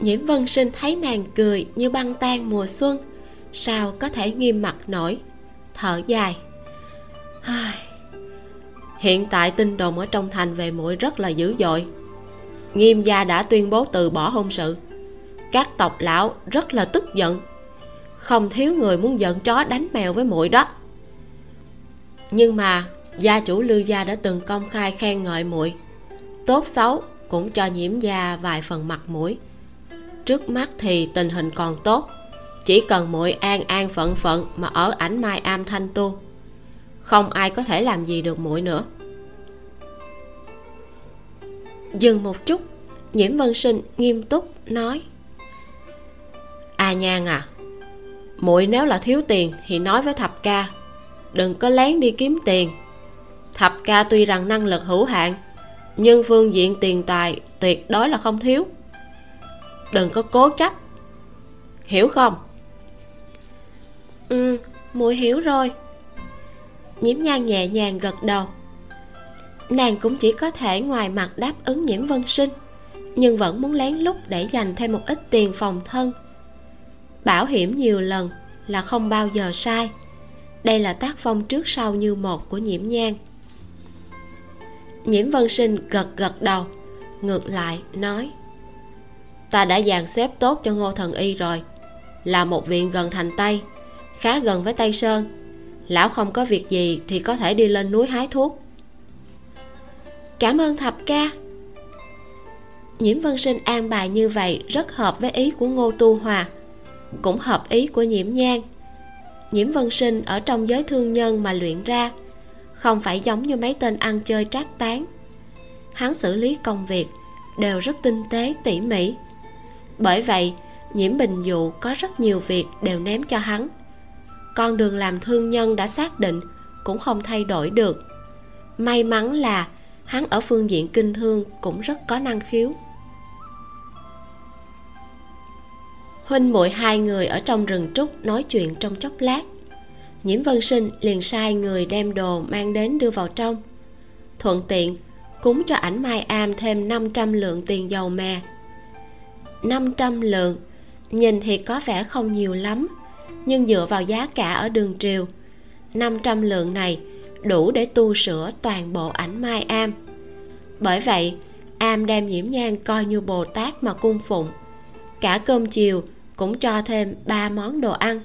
Nhiễm vân sinh thấy nàng cười như băng tan mùa xuân sao có thể nghiêm mặt nổi thở dài hiện tại tin đồn ở trong thành về muội rất là dữ dội. Nghiêm gia đã tuyên bố từ bỏ hôn sự. Các tộc lão rất là tức giận. Không thiếu người muốn giận chó đánh mèo với muội đó. Nhưng mà, gia chủ lưu gia đã từng công khai khen ngợi muội. Tốt xấu cũng cho nhiễm gia vài phần mặt mũi. Trước mắt thì tình hình còn tốt. Chỉ cần muội an an phận phận mà ở ảnh mai am thanh tu không ai có thể làm gì được muội nữa. Dừng một chút, nhiễm vân sinh nghiêm túc nói. A à nhan à muội nếu là thiếu tiền thì nói với thập ca, đừng có lén đi kiếm tiền. Thập ca tuy rằng năng lực hữu hạn, nhưng phương diện tiền tài tuyệt đối là không thiếu. Đừng có cố chấp. Hiểu không? Ừ muội hiểu rồi nhiễm nhan nhẹ nhàng gật đầu. Nàng cũng chỉ có thể ngoài mặt đáp ứng nhiễm vân sinh, nhưng vẫn muốn lén lút để dành thêm một ít tiền phòng thân. Bảo hiểm nhiều lần là không bao giờ sai. Đây là tác phong trước sau như một của nhiễm nhan. Nhiễm vân sinh gật gật đầu, ngược lại nói, ta đã dàn xếp tốt cho ngô thần y rồi, là một viện gần thành tây, khá gần với tây sơn lão không có việc gì thì có thể đi lên núi hái thuốc. Cảm ơn thập ca. Nhiễm vân sinh an bài như vậy rất hợp với ý của ngô tu hòa, cũng hợp ý của nhiễm nhan. Nhiễm vân sinh ở trong giới thương nhân mà luyện ra, không phải giống như mấy tên ăn chơi trác tán. Hắn xử lý công việc đều rất tinh tế, tỉ mỉ. Bởi vậy, nhiễm bình dụ có rất nhiều việc đều ném cho hắn con đường làm thương nhân đã xác định, cũng không thay đổi được. May mắn là hắn ở phương diện kinh thương cũng rất có năng khiếu. Huynh muội hai người ở trong rừng trúc nói chuyện trong chốc lát. Nhiễm vân sinh liền sai người đem đồ mang đến đưa vào trong. Thuận tiện, cúng cho ảnh mai am thêm 500 lượng tiền dầu mè. 500 lượng, nhìn thì có vẻ không nhiều lắm nhưng dựa vào giá cả ở đường triều. 500 lượng này đủ để tu sửa toàn bộ ảnh mai am. Bởi vậy, am đem nhiễm nhang coi như bồ tát mà cung phụng. Cả cơm chiều cũng cho thêm ba món đồ ăn.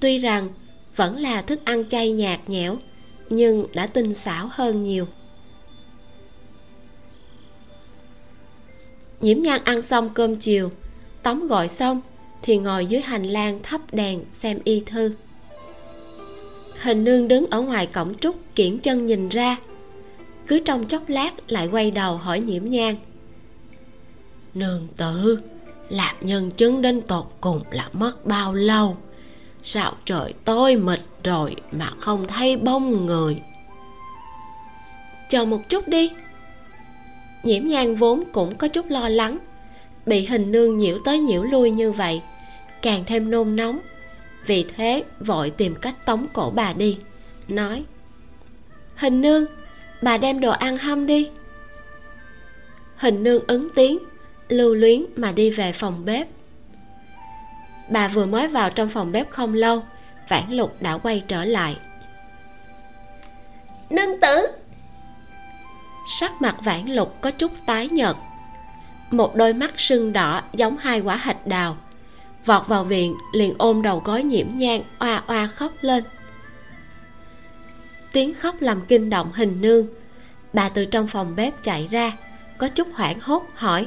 Tuy rằng vẫn là thức ăn chay nhạt nhẽo, nhưng đã tinh xảo hơn nhiều. Nhiễm nhan ăn xong cơm chiều, tắm gọi xong thì ngồi dưới hành lang thắp đèn xem y thư. Hình nương đứng ở ngoài cổng trúc kiển chân nhìn ra. Cứ trong chốc lát lại quay đầu hỏi nhiễm nhan. Nương tử làm nhân chứng đến tột cùng là mất bao lâu? Sao trời tối mịt rồi mà không thấy bóng người? Chờ một chút đi. Nhiễm nhan vốn cũng có chút lo lắng bị hình nương nhiễu tới nhiễu lui như vậy, càng thêm nôn nóng. Vì thế, vội tìm cách tống cổ bà đi, nói, hình nương, bà đem đồ ăn hâm đi. Hình nương ứng tiếng, lưu luyến mà đi về phòng bếp. Bà vừa mới vào trong phòng bếp không lâu, vãn lục đã quay trở lại. Nương tử! Sắc mặt vãn lục có chút tái nhợt một đôi mắt sưng đỏ giống hai quả hạch đào. Vọt vào viện liền ôm đầu gói nhiễm nhang oa oa khóc lên. Tiếng khóc làm kinh động hình nương. Bà từ trong phòng bếp chạy ra có chút hoảng hốt hỏi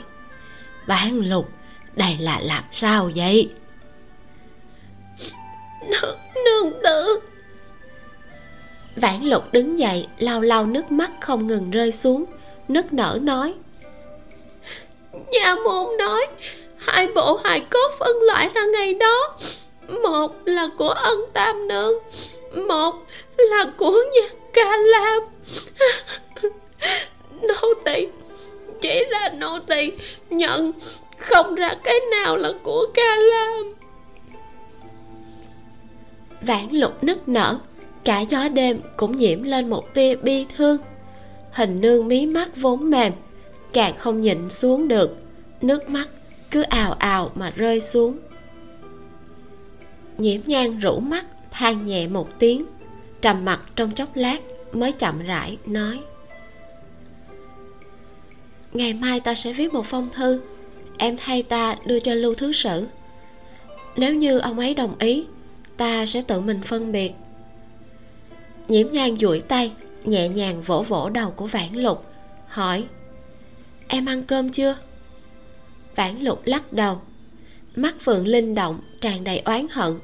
vãn lục đây là làm sao vậy? Nương, nương tử. Vãn lục đứng dậy lau lau nước mắt không ngừng rơi xuống nức nở nói Nhà môn nói, Hai bộ hài cốt phân loại ra ngày đó. Một là của ân tam nương, Một là của nhà ca lam. Nô tỳ, Chỉ là nô tỳ nhận, Không ra cái nào là của ca lam. Vãn lục nức nở, Cả gió đêm cũng nhiễm lên một tia bi thương. Hình nương mí mắt vốn mềm càng không nhịn xuống được. Nước mắt cứ ào ào mà rơi xuống. Nhiễm nhan rũ mắt, than nhẹ một tiếng. Trầm mặt trong chốc lát mới chậm rãi nói. Ngày mai ta sẽ viết một phong thư. Em thay ta đưa cho lưu thứ sử. Nếu như ông ấy đồng ý, ta sẽ tự mình phân biệt. Nhiễm nhan duỗi tay, nhẹ nhàng vỗ vỗ đầu của vãn lục, hỏi em ăn cơm chưa? Vãn lục lắc đầu. Mắt phượng linh động, tràn đầy oán hận.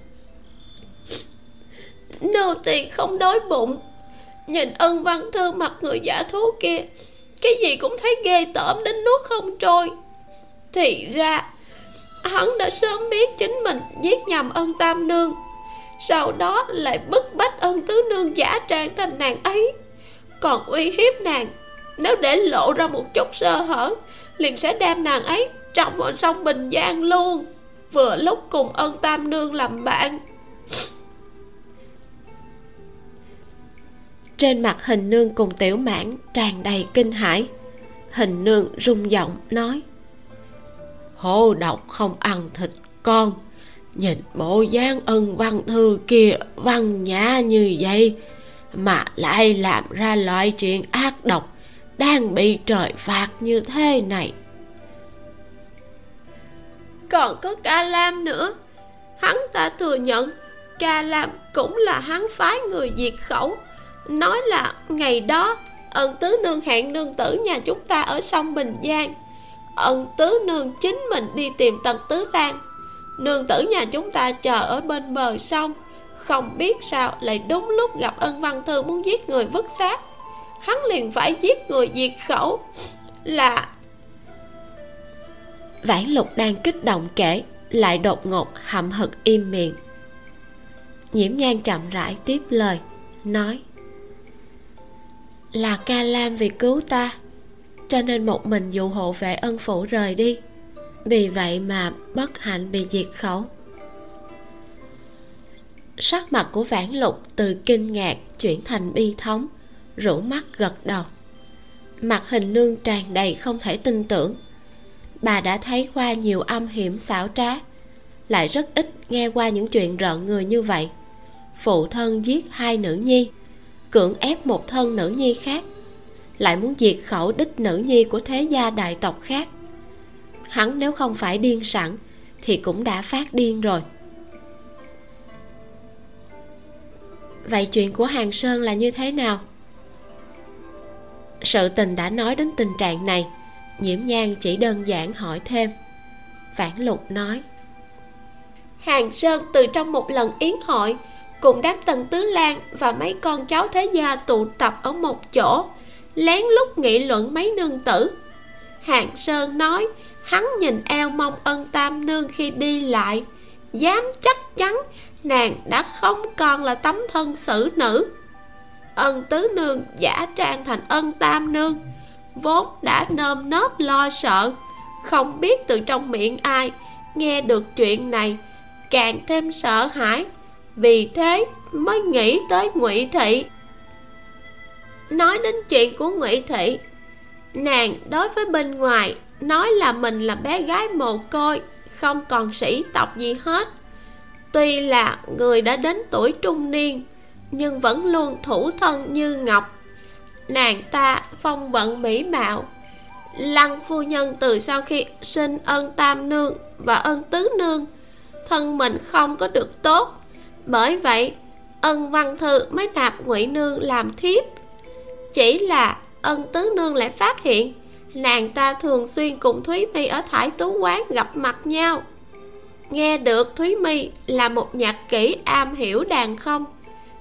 Nô tỳ không đói bụng. Nhìn ân văn thư mặt người giả thú kia, cái gì cũng thấy ghê tởm đến nuốt không trôi. Thì ra, hắn đã sớm biết chính mình giết nhầm ân tam nương. Sau đó lại bức bách ân tứ nương giả trang thành nàng ấy. Còn uy hiếp nàng nếu để lộ ra một chút sơ hở, liền sẽ đem nàng ấy trọng vào sông bình giang luôn. Vừa lúc cùng ân tam nương làm bạn. Trên mặt hình nương cùng tiểu mãn tràn đầy kinh hãi. Hình nương rung giọng nói, hô độc không ăn thịt con, nhìn bộ dáng ân văn thư kia văn nhã như vậy, mà lại làm ra loại chuyện ác độc đang bị trời phạt như thế này. Còn có ca lam nữa. Hắn ta thừa nhận, ca lam cũng là hắn phái người diệt khẩu. Nói là ngày đó, ân tứ nương hẹn nương tử nhà chúng ta ở sông bình giang. Ân tứ nương chính mình đi tìm tần tứ lan nương tử nhà chúng ta chờ ở bên bờ sông. Không biết sao lại đúng lúc gặp ân văn thư muốn giết người vứt xác hắn liền phải giết người diệt khẩu là vãn lục đang kích động kể, lại đột ngột hậm hực im miệng. Nhiễm nhan chậm rãi tiếp lời, nói, là ca lam vì cứu ta, cho nên một mình dụ hộ vệ ân phủ rời đi, vì vậy mà bất hạnh bị diệt khẩu. Sắc mặt của vãn lục từ kinh ngạc chuyển thành bi thống rũ mắt gật đầu. Mặt hình nương tràn đầy không thể tin tưởng. Bà đã thấy qua nhiều âm hiểm xảo trá, lại rất ít nghe qua những chuyện rợn người như vậy. Phụ thân giết hai nữ nhi, cưỡng ép một thân nữ nhi khác, lại muốn diệt khẩu đích nữ nhi của thế gia đại tộc khác. Hắn nếu không phải điên sẵn thì cũng đã phát điên rồi. Vậy chuyện của hàng sơn là như thế nào? Sự tình đã nói đến tình trạng này. Nhiễm nhan chỉ đơn giản hỏi thêm. Phản lục nói, hàng sơn từ trong một lần yến hội, cùng đám tần tứ lan và mấy con cháu thế gia tụ tập ở một chỗ, lén lút nghị luận mấy nương tử. Hàng sơn nói, hắn nhìn eo mong ân tam nương khi đi lại, dám chắc chắn nàng đã không còn là tấm thân xử nữ ân tứ nương, giả trang thành ân tam nương. Vốn đã nơm nớp lo sợ, không biết từ trong miệng ai nghe được chuyện này. Càng thêm sợ hãi, vì thế mới nghĩ tới ngụy thị. Nói đến chuyện của ngụy thị, nàng đối với bên ngoài nói là mình là bé gái mồ côi, không còn sĩ tộc gì hết. Tuy là người đã đến tuổi trung niên nhưng vẫn luôn thủ thân như ngọc. Nàng ta phong vận mỹ mạo. Lăng phu nhân từ sau khi sinh ân tam nương và ân tứ nương, thân mình không có được tốt. Bởi vậy, ân văn thư mới nạp ngụy nương làm thiếp. Chỉ là ân tứ nương lại phát hiện, nàng ta thường xuyên cùng thúy my ở thải tú quán gặp mặt nhau. Nghe được thúy my là một nhạc kỹ am hiểu đàn không?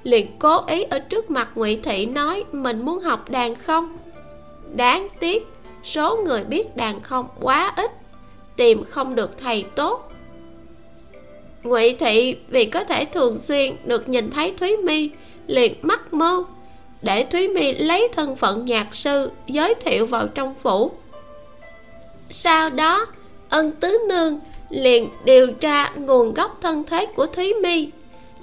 Liền cố ý ở trước mặt ngụy thị nói, mình muốn học đàn không? Đáng tiếc, số người biết đàn không quá ít, tìm không được thầy tốt. Ngụy thị vì có thể thường xuyên được nhìn thấy thúy Mi liền mắc mơ, để thúy Mi lấy thân phận nhạc sư giới thiệu vào trong phủ. Sau đó, ân tứ nương liền điều tra nguồn gốc thân thế của thúy Mi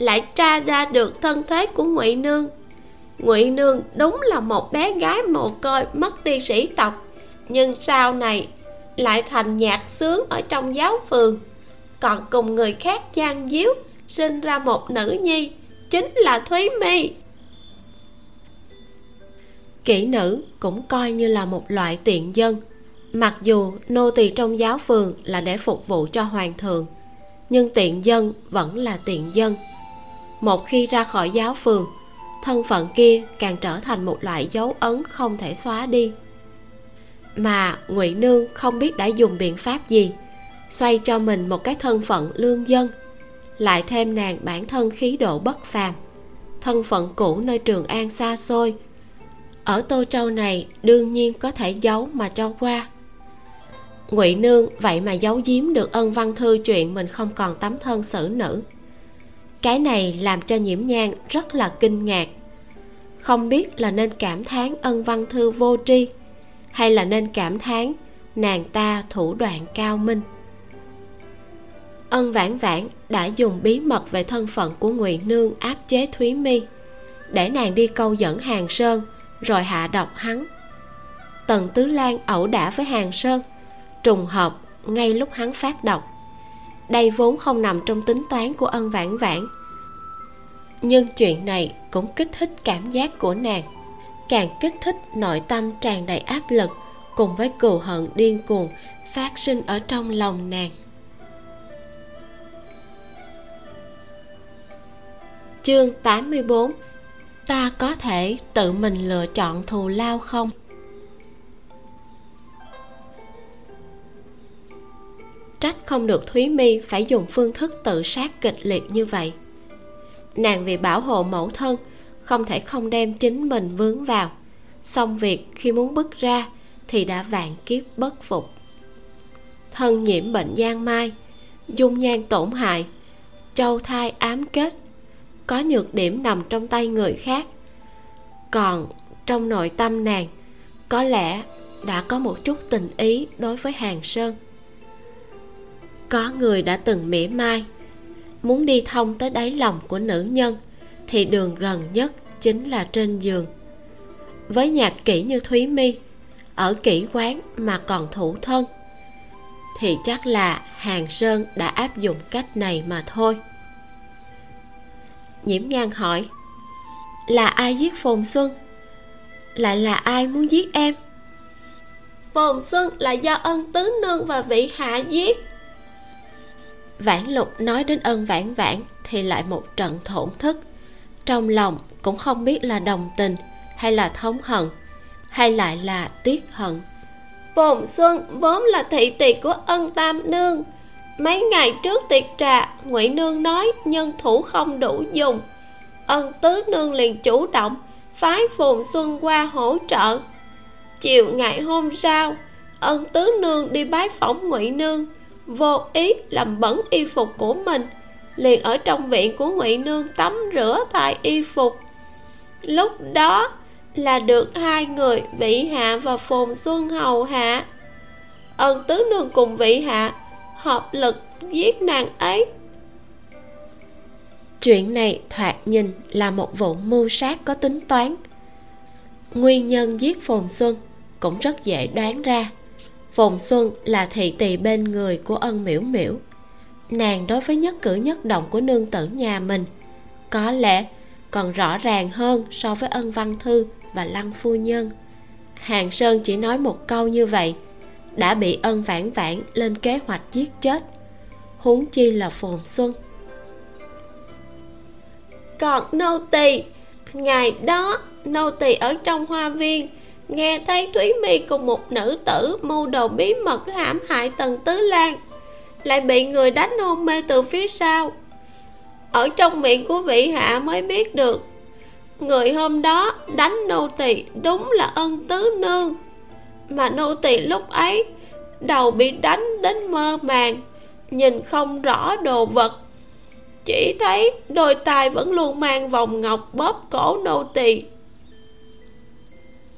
lại tra ra được thân thế của ngụy nương. Ngụy nương đúng là một bé gái mồ côi mất đi sĩ tộc nhưng sau này lại thành nhạc sướng ở trong giáo phường. Còn cùng người khác gian díu sinh ra một nữ nhi chính là thúy mi, kỹ nữ cũng coi như là một loại tiện dân mặc dù nô tỳ trong giáo phường là để phục vụ cho hoàng thượng nhưng tiện dân vẫn là tiện dân một khi ra khỏi giáo phường, thân phận kia càng trở thành một loại dấu ấn không thể xóa đi. Mà ngụy nương không biết đã dùng biện pháp gì, xoay cho mình một cái thân phận lương dân, lại thêm nàng bản thân khí độ bất phàm, thân phận cũ nơi trường an xa xôi. Ở tô châu này đương nhiên có thể giấu mà cho qua. Ngụy nương vậy mà giấu giếm được ân văn thư chuyện mình không còn tấm thân xử nữ cái này làm cho nhiễm nhang rất là kinh ngạc. Không biết là nên cảm thán ân văn thư vô tri, hay là nên cảm thán nàng ta thủ đoạn cao minh. Ân vãn vãn đã dùng bí mật về thân phận của ngụy nương áp chế thúy mi, để nàng đi câu dẫn hàng sơn, rồi hạ độc hắn. Tần tứ lan ẩu đả với hàng sơn, trùng hợp ngay lúc hắn phát độc đây vốn không nằm trong tính toán của ân vãn vãn. Nhưng chuyện này cũng kích thích cảm giác của nàng. Càng kích thích, nội tâm tràn đầy áp lực, cùng với cừu hận điên cuồng phát sinh ở trong lòng nàng. Chương 84 Ta có thể tự mình lựa chọn thù lao không? Trách không được Thúy Mi phải dùng phương thức tự sát kịch liệt như vậy. Nàng vì bảo hộ mẫu thân, Không thể không đem chính mình vướng vào. Xong việc khi muốn bước ra Thì đã vạn kiếp bất phục. Thân nhiễm bệnh giang mai, Dung nhan tổn hại Châu thai ám kết, có nhược điểm nằm trong tay người khác. Còn trong nội tâm nàng, có lẽ đã có một chút tình ý đối với hàng sơn có người đã từng mỉa mai. Muốn đi thông tới đáy lòng của nữ nhân, thì đường gần nhất chính là trên giường. Với nhạc kỹ như thúy mi ở kỹ quán mà còn thủ thân, thì chắc là hàng sơn đã áp dụng cách này mà thôi. Nhiễm nhan hỏi, là ai giết phồn xuân? Lại là ai muốn giết em? Phồn xuân là do ân tứ nương và vị hạ giết vãn lục nói đến ân vãn vãn thì lại một trận thổn thức. Trong lòng cũng không biết là đồng tình hay là thống hận, hay lại là tiếc hận. Phồn xuân vốn là thị tỳ của ân tam nương. Mấy ngày trước tiệc trà, ngụy nương nói nhân thủ không đủ dùng. Ân tứ nương liền chủ động phái phồn xuân qua hỗ trợ. Chiều ngày hôm sau, ân tứ nương đi bái phỏng ngụy nương vô ý làm bẩn y phục của mình, liền ở trong viện của ngụy nương tắm rửa thay y phục. Lúc đó là được hai người vị hạ và phồn xuân hầu hạ. Ân tứ nương cùng vị hạ hợp lực giết nàng ấy. Chuyện này thoạt nhìn là một vụ mưu sát có tính toán. Nguyên nhân giết phồn xuân cũng rất dễ đoán ra. Phùng xuân là thị tỳ bên người của ân miễu miễu nàng đối với nhất cử nhất động của nương tử nhà mình, có lẽ còn rõ ràng hơn so với ân văn thư và lăng phu nhân. Hàng sơn chỉ nói một câu như vậy, đã bị ân vãn vãn lên kế hoạch giết chết. Huống chi là phồn xuân. Còn nô tỳ, ngày đó nô tỳ ở trong hoa viên nghe thấy thúy mi cùng một nữ tử mưu đồ bí mật hãm hại tần tứ lan, lại bị người đánh hôn mê từ phía sau. Ở trong miệng của vị hạ mới biết được, người hôm đó đánh nô tỳ đúng là ân tứ nương, mà nô tỳ lúc ấy đầu bị đánh đến mơ màng, nhìn không rõ đồ vật. Chỉ thấy đôi tay vẫn luôn mang vòng ngọc bóp cổ nô tỳ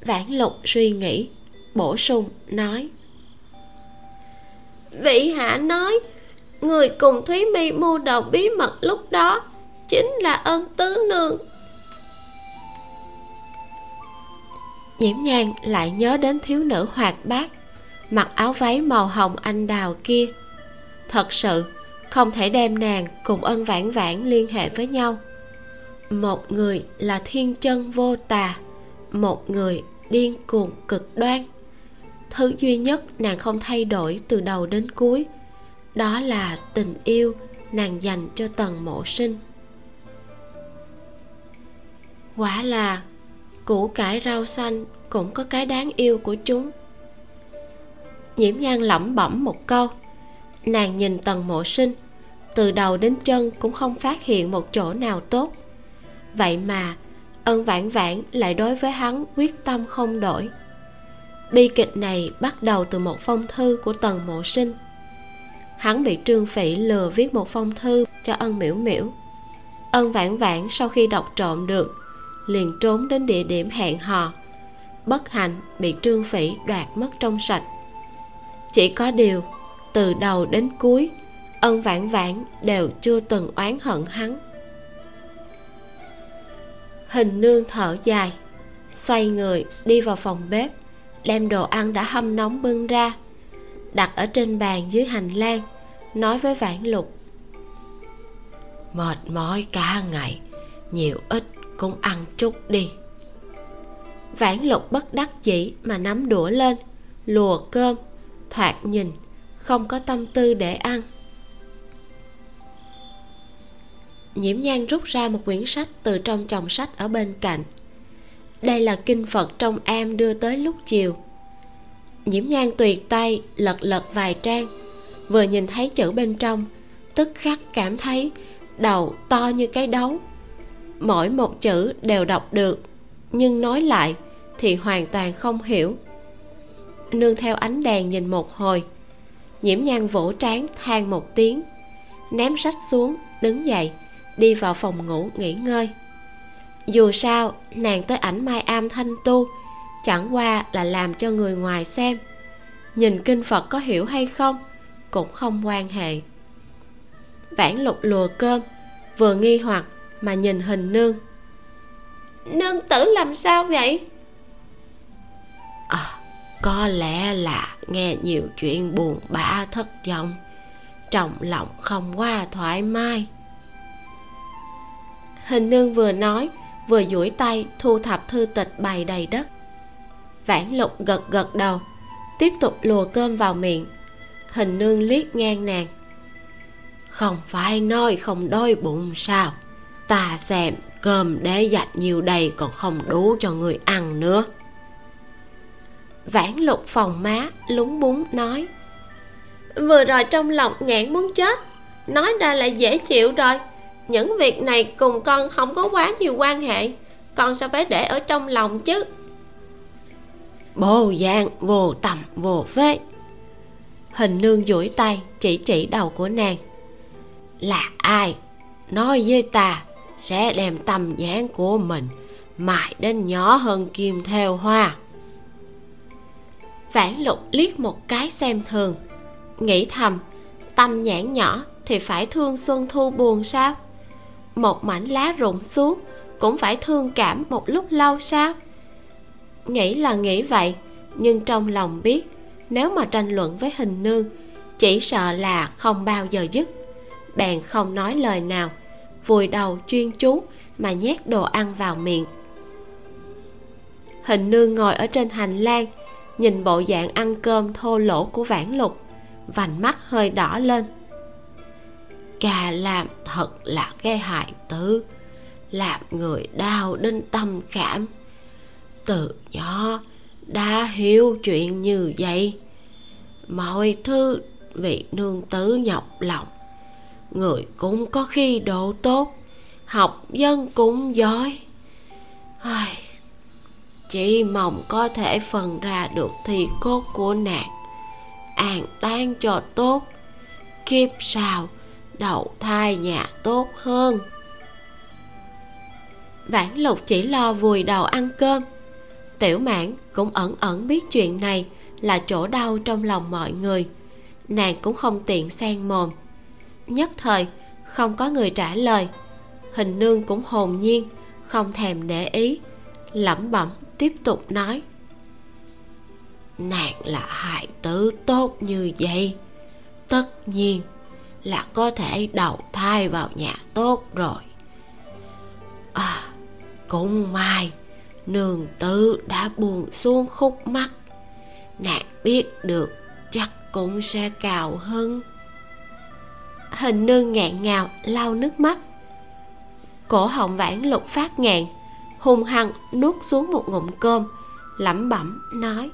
vãn lục suy nghĩ, bổ sung, nói. Vị hạ nói, người cùng thúy mi mưu đầu bí mật lúc đó chính là ân tứ nương. Nhiễm nhang lại nhớ đến thiếu nữ hoạt bát, mặc áo váy màu hồng anh đào kia. Thật sự, không thể đem nàng cùng ân vãn vãn liên hệ với nhau. Một người là thiên chân vô tà, một người điên cuồng, cực đoan. Thứ duy nhất nàng không thay đổi từ đầu đến cuối, đó là tình yêu nàng dành cho tần mộ sinh. Quả là, củ cải rau xanh cũng có cái đáng yêu của chúng. Nhiễm nhan lẩm bẩm một câu, nàng nhìn tần mộ sinh, từ đầu đến chân cũng không phát hiện một chỗ nào tốt. Vậy mà ân vãn vãn lại đối với hắn quyết tâm không đổi. Bi kịch này bắt đầu từ một phong thư của tần mộ sinh. Hắn bị trương phỉ lừa viết một phong thư cho ân miễu miễu ân vãn vãn sau khi đọc trộm được, liền trốn đến địa điểm hẹn hò. Bất hạnh bị trương phỉ đoạt mất trong sạch. Chỉ có điều, từ đầu đến cuối, ân vãn vãn đều chưa từng oán hận hắn hình nương thở dài. Xoay người, đi vào phòng bếp, đem đồ ăn đã hâm nóng bưng ra, đặt ở trên bàn dưới hành lang, nói với vãn lục. Mệt mỏi cả ngày, nhiều ít cũng ăn chút đi. Vãn lục bất đắc dĩ mà nắm đũa lên, lùa cơm, thoạt nhìn không có tâm tư để ăn. Nhiễm nhan rút ra một quyển sách từ trong chồng sách ở bên cạnh. Đây là kinh phật trong am đưa tới lúc chiều. Nhiễm nhan tuyệt tay, lật lật vài trang. Vừa nhìn thấy chữ bên trong, tức khắc cảm thấy đầu to như cái đấu. Mỗi một chữ đều đọc được, nhưng nói lại thì hoàn toàn không hiểu. Nương theo ánh đèn nhìn một hồi, nhiễm nhan vỗ trán than một tiếng, ném sách xuống, đứng dậy đi vào phòng ngủ nghỉ ngơi. Dù sao nàng tới ảnh mai am thanh tu chẳng qua là làm cho người ngoài xem. Nhìn kinh phật có hiểu hay không cũng không quan hệ. Vãn lục lùa cơm vừa nghi hoặc mà nhìn hình nương. Nương tử làm sao vậy? À, có lẽ là nghe nhiều chuyện buồn bã thất vọng trong lòng không qua thoải mái hình nương vừa nói, vừa duỗi tay thu thập thư tịch bày đầy đất. Vãn lục gật gật đầu, tiếp tục lùa cơm vào miệng. Hình nương liếc ngang nàng. Không phải nói không đói bụng sao? Ta xem cơm để dạch nhiều đầy còn không đủ cho người ăn nữa. Vãn lục phòng má lúng búng nói, vừa rồi trong lòng nhãn muốn chết, nói ra là dễ chịu rồi những việc này cùng con không có quá nhiều quan hệ. Con sao phải để ở trong lòng chứ. Bồ dạng vô tầm vô phế hình nương duỗi tay chỉ chỉ đầu của nàng. Là ai? Nói với ta, sẽ đem tâm nhãn của mình mài đến nhỏ hơn kim theo hoa. Vãn lục liếc một cái xem thường. Nghĩ thầm, tâm nhãn nhỏ thì phải thương xuân thu buồn sao? Một mảnh lá rụng xuống, cũng phải thương cảm một lúc lâu sao? Nghĩ là nghĩ vậy, nhưng trong lòng biết, nếu mà tranh luận với hình nương, chỉ sợ là không bao giờ dứt. Bèn không nói lời nào, vùi đầu chuyên chú mà nhét đồ ăn vào miệng. Hình nương ngồi ở trên hành lang, nhìn bộ dạng ăn cơm thô lỗ của vãn lục, vành mắt hơi đỏ lên ca làm thật là cái hại tứ, làm người đau đến tâm cảm. Từ nhỏ đã hiểu chuyện như vậy mọi thứ vị nương tứ nhọc lòng. Người cũng có khi độ tốt học dân cũng giỏi. Ai, chỉ mong có thể phần ra được thi cốt của nàng an tan cho tốt. Kiếp sau đậu thai nhà tốt hơn. Vãn lục chỉ lo vùi đầu ăn cơm. Tiểu mãn cũng ẩn ẩn biết chuyện này là chỗ đau trong lòng mọi người. Nàng cũng không tiện xen mồm. Nhất thời, không có người trả lời. Hình nương cũng hồn nhiên, không thèm để ý, lẩm bẩm tiếp tục nói. Nàng là hại tử tốt như vậy. Tất nhiên là có thể đầu thai vào nhà tốt rồi. À cũng may, nương tử đã buồn xuống khúc mắt. Nàng biết được chắc cũng sẽ cào hơn hình nương ngạn ngào lau nước mắt. Cổ họng vãn lục phát ngạn hùng hăng nuốt xuống một ngụm cơm, lẩm bẩm nói.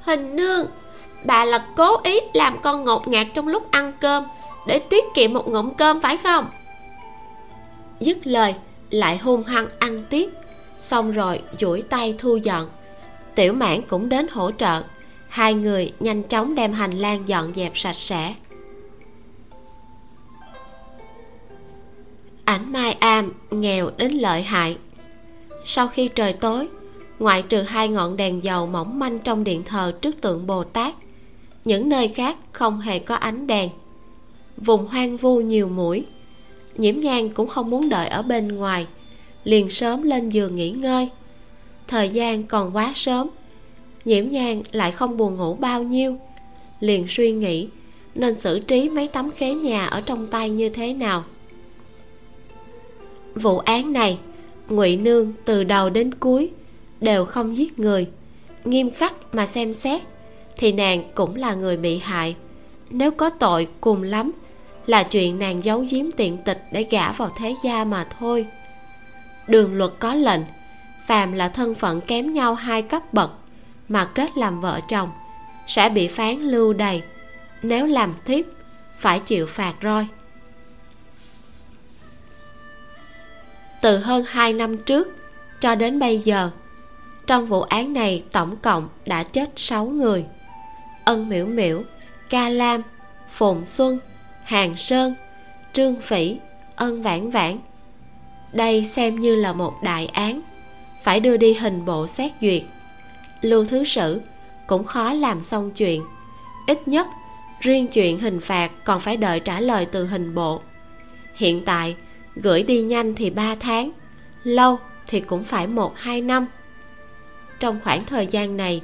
Hình nương bà là cố ý làm con ngột ngạt trong lúc ăn cơm để tiết kiệm một ngụm cơm, phải không? Dứt lời, lại hung hăng ăn tiếp. Xong rồi, duỗi tay thu dọn. Tiểu mãn cũng đến hỗ trợ. Hai người nhanh chóng đem hành lang dọn dẹp sạch sẽ. Ảnh mai am nghèo đến lợi hại. Sau khi trời tối, ngoại trừ hai ngọn đèn dầu mỏng manh trong điện thờ trước tượng bồ tát những nơi khác không hề có ánh đèn. Vùng hoang vu nhiều mũi. Nhiễm nhan cũng không muốn đợi ở bên ngoài. Liền sớm lên giường nghỉ ngơi. Thời gian còn quá sớm. Nhiễm nhan lại không buồn ngủ bao nhiêu. Liền suy nghĩ, nên xử trí mấy tấm khế nhà ở trong tay như thế nào. Vụ án này, ngụy nương từ đầu đến cuối đều không giết người. Nghiêm khắc mà xem xét thì nàng cũng là người bị hại. Nếu có tội cùng lắm, là chuyện nàng giấu giếm tiện tịch để gả vào thế gia mà thôi. Đường luật có lệnh, phàm là thân phận kém nhau hai cấp bậc mà kết làm vợ chồng, sẽ bị phán lưu đày nếu làm thiếp, phải chịu phạt roi. Từ hơn hai năm trước cho đến bây giờ, trong vụ án này tổng cộng đã chết sáu người ân miễu miễu ca lam, phồn xuân, hàng sơn, trương phỉ, ân vãn vãn. Đây xem như là một đại án, phải đưa đi hình bộ xét duyệt. Lưu thứ sử cũng khó làm xong chuyện. Ít nhất, riêng chuyện hình phạt còn phải đợi trả lời từ hình bộ. Hiện tại, gửi đi nhanh thì ba tháng, lâu thì cũng phải một hai năm. Trong khoảng thời gian này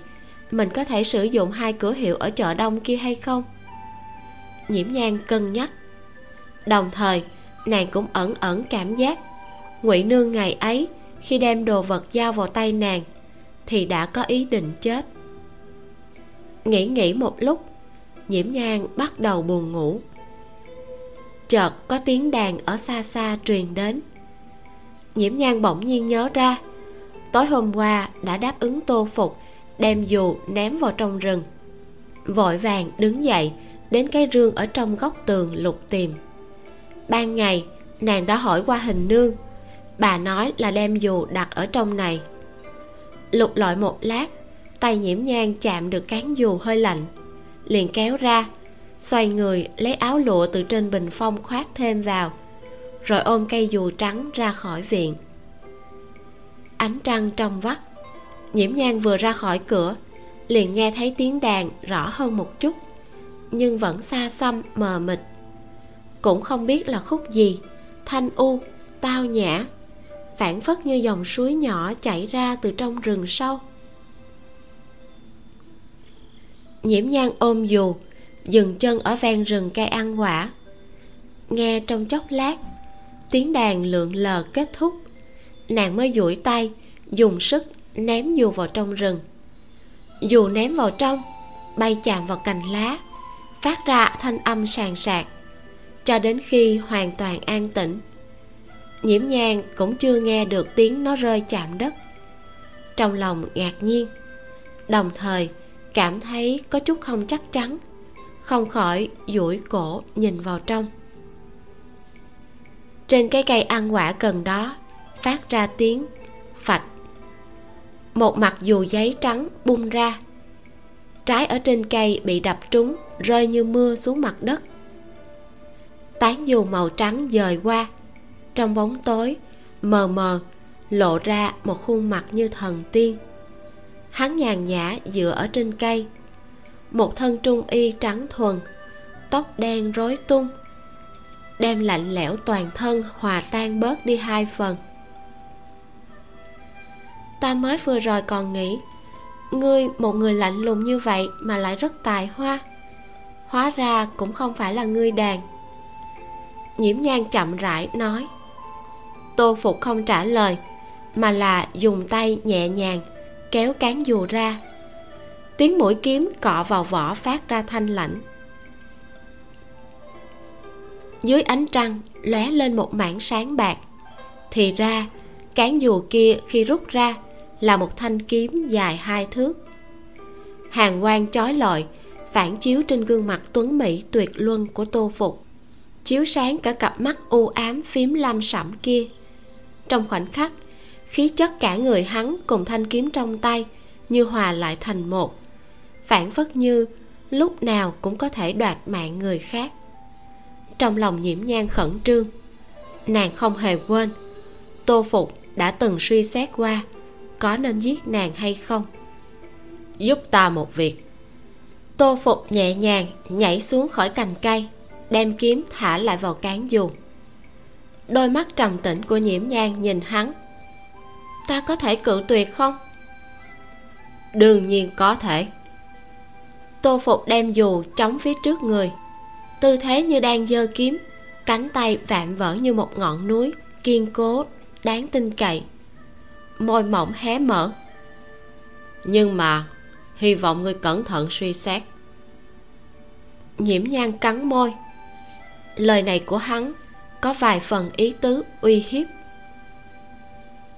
mình có thể sử dụng hai cửa hiệu ở chợ đông kia hay không? Nhiễm nhan cân nhắc. Đồng thời, nàng cũng ẩn ẩn cảm giác ngụy nương ngày ấy khi đem đồ vật giao vào tay nàng thì đã có ý định chết. Nghĩ nghĩ một lúc, nhiễm nhan bắt đầu buồn ngủ. Chợt có tiếng đàn ở xa xa truyền đến. Nhiễm nhan bỗng nhiên nhớ ra, tối hôm qua đã đáp ứng tô phục đem dù ném vào trong rừng. Vội vàng đứng dậy, đến cái rương ở trong góc tường lục tìm. Ban ngày, nàng đã hỏi qua hình nương. Bà nói là đem dù đặt ở trong này. Lục lọi một lát, tay nhiễm nhang chạm được cán dù hơi lạnh, liền kéo ra, xoay người lấy áo lụa từ trên bình phong khoác thêm vào, rồi ôm cây dù trắng ra khỏi viện. Ánh trăng trong vắt nhiễm nhang vừa ra khỏi cửa, liền nghe thấy tiếng đàn rõ hơn một chút, nhưng vẫn xa xăm, mờ mịt. Cũng không biết là khúc gì, thanh u, tao nhã phản phất như dòng suối nhỏ chảy ra từ trong rừng sâu. Nhiễm nhan ôm dù, dừng chân ở ven rừng cây ăn quả. Nghe trong chốc lát, tiếng đàn lượn lờ kết thúc. Nàng mới duỗi tay, dùng sức ném dù vào trong rừng. Dù ném vào trong, bay chạm vào cành lá, phát ra thanh âm sàn sạc cho đến khi hoàn toàn an tĩnh. Nhiễm nhang cũng chưa nghe được tiếng nó rơi chạm đất. Trong lòng ngạc nhiên, đồng thời cảm thấy có chút không chắc chắn, không khỏi duỗi cổ nhìn vào trong. Trên cái cây ăn quả gần đó, phát ra tiếng phạch một mặt dù giấy trắng bung ra. Trái ở trên cây bị đập trúng, rơi như mưa xuống mặt đất. Tán dù màu trắng dời qua. Trong bóng tối, mờ mờ, lộ ra một khuôn mặt như thần tiên. Hắn nhàn nhã dựa ở trên cây. Một thân trung y trắng thuần, tóc đen rối tung, đem lạnh lẽo toàn thân hòa tan bớt đi hai phần ta mới vừa rồi còn nghĩ, ngươi một người lạnh lùng như vậy mà lại rất tài hoa. Hóa ra cũng không phải là ngươi đàn. Nhiễm nhan chậm rãi nói, tô phục không trả lời, mà là dùng tay nhẹ nhàng kéo cán dù ra. Tiếng mũi kiếm cọ vào vỏ phát ra thanh lãnh. Dưới ánh trăng lóe lên một mảng sáng bạc, thì ra, cán dù kia khi rút ra là một thanh kiếm dài hai thước. Hàng quang chói lọi, phản chiếu trên gương mặt tuấn mỹ tuyệt luân của tô phục, chiếu sáng cả cặp mắt u ám phím lam sẫm kia. Trong khoảnh khắc, khí chất cả người hắn cùng thanh kiếm trong tay như hòa lại thành một, phản phất như lúc nào cũng có thể đoạt mạng người khác. Trong lòng nhiễm nhan khẩn trương, nàng không hề quên, tô phục đã từng suy xét qua có nên giết nàng hay không? Giúp ta một việc. Tô phục nhẹ nhàng nhảy xuống khỏi cành cây, đem kiếm thả lại vào cán dù đôi mắt trầm tĩnh của nhiễm nhang nhìn hắn. Ta có thể cự tuyệt không? Đương nhiên có thể. Tô phục đem dù chống phía trước người, tư thế như đang giơ kiếm, cánh tay vạm vỡ như một ngọn núi, kiên cố, đáng tin cậy môi mỏng hé mở. Nhưng mà, hy vọng ngươi cẩn thận suy xét. Nhiễm nhan cắn môi. Lời này của hắn có vài phần ý tứ uy hiếp.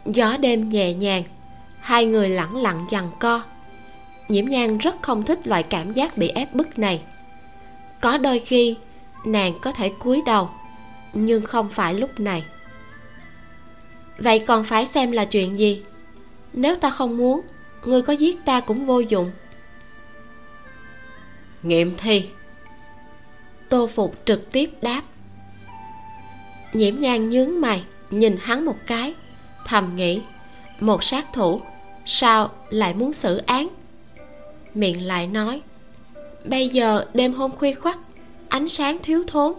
Gió đêm nhẹ nhàng, hai người lẳng lặng giằng co. Nhiễm nhan rất không thích loại cảm giác bị ép bức này. Có đôi khi, nàng có thể cúi đầu, nhưng không phải lúc này vậy còn phải xem là chuyện gì? Nếu ta không muốn ngươi có giết ta cũng vô dụng. Nghiệm thi. Tô phục trực tiếp đáp. Nhiễm nhan nhướng mày nhìn hắn một cái thầm nghĩ một sát thủ sao lại muốn xử án? Miệng lại nói bây giờ đêm hôm khuya khoắt ánh sáng thiếu thốn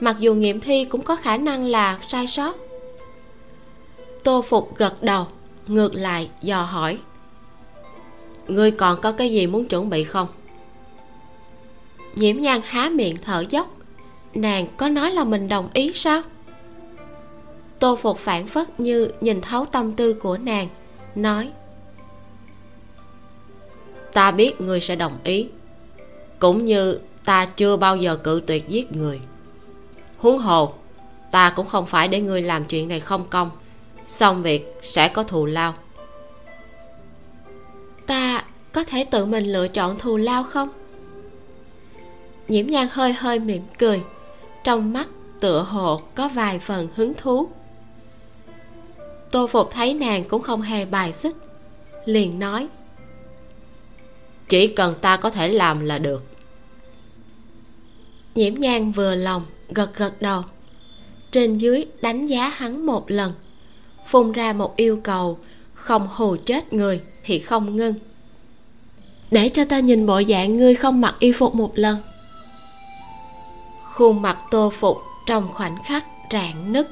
mặc dù nghiệm thi cũng có khả năng là sai sót tô phục gật đầu, ngược lại, dò hỏi. Ngươi còn có cái gì muốn chuẩn bị không? Nhiễm nhan há miệng thở dốc. Nàng có nói là mình đồng ý sao? Tô phục phản phất như nhìn thấu tâm tư của nàng, nói. Ta biết ngươi sẽ đồng ý, cũng như ta chưa bao giờ cự tuyệt giết người. Huống hồ, ta cũng không phải để ngươi làm chuyện này không công xong việc sẽ có thù lao. Ta có thể tự mình lựa chọn thù lao không? Nhiễm nhan hơi hơi mỉm cười trong mắt tựa hồ có vài phần hứng thú. Tô phục thấy nàng cũng không hề bài xích liền nói chỉ cần ta có thể làm là được. Nhiễm nhan vừa lòng gật gật đầu trên dưới đánh giá hắn một lần phun ra một yêu cầu, không hù chết người thì không ngưng. Để cho ta nhìn bộ dạng ngươi không mặc y phục một lần. Khuôn mặt tô phục trong khoảnh khắc rạn nứt.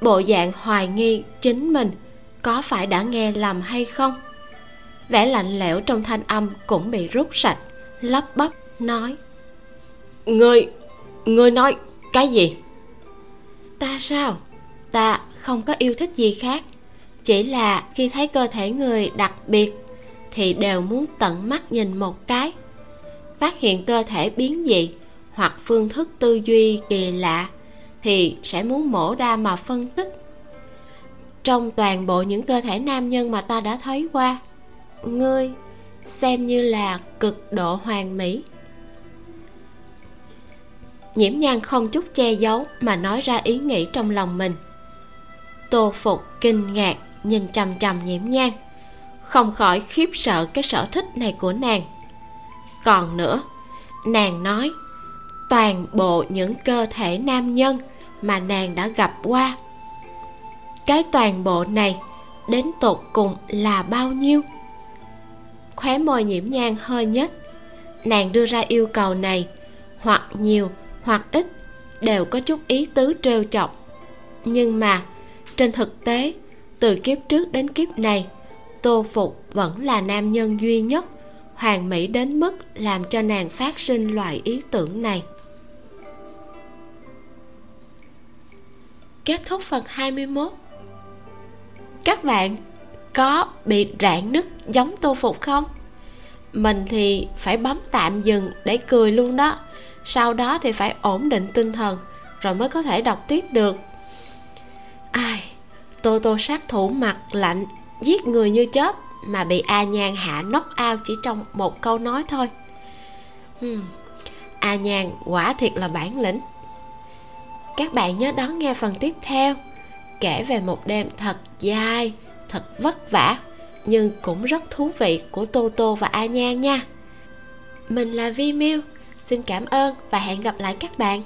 Bộ dạng hoài nghi chính mình có phải đã nghe lầm hay không? Vẻ lạnh lẽo trong thanh âm cũng bị rút sạch lắp bắp, nói. Ngươi ngươi nói cái gì? Ta sao? Ta không có yêu thích gì khác. Chỉ là khi thấy cơ thể người đặc biệt, thì đều muốn tận mắt nhìn một cái. Phát hiện cơ thể biến dị hoặc phương thức tư duy kỳ lạ, thì sẽ muốn mổ ra mà phân tích. Trong toàn bộ những cơ thể nam nhân mà ta đã thấy qua, ngươi xem như là cực độ hoàn mỹ. Nhiễm nhan không chút che giấu mà nói ra ý nghĩ trong lòng mình tô phục kinh ngạc nhìn chằm chằm nhiễm nhan. Không khỏi khiếp sợ cái sở thích này của nàng. Còn nữa, nàng nói, toàn bộ những cơ thể nam nhân mà nàng đã gặp qua, cái toàn bộ này đến tột cùng là bao nhiêu? Khóe môi nhiễm nhang hơi nhất nàng đưa ra yêu cầu này, hoặc nhiều hoặc ít, đều có chút ý tứ trêu chọc. Nhưng mà trên thực tế, từ kiếp trước đến kiếp này, tô phục vẫn là nam nhân duy nhất hoàn mỹ đến mức làm cho nàng phát sinh loại ý tưởng này. Kết thúc phần 21 Các bạn có bị rạn nứt giống tô phục không? Mình thì phải bấm tạm dừng để cười luôn đó. Sau đó thì phải ổn định tinh thần, Rồi mới có thể đọc tiếp được. Ai? Tô tô sát thủ mặt lạnh, Giết người như chớp Mà bị A Nhan hạ nóc ao chỉ trong một câu nói thôi. Hmm. A Nhan quả thiệt là bản lĩnh. Các bạn nhớ đón nghe phần tiếp theo, kể về một đêm thật dài, thật vất vả, nhưng cũng rất thú vị của tô tô và a nhan nha. Mình là vi miu xin cảm ơn và hẹn gặp lại các bạn.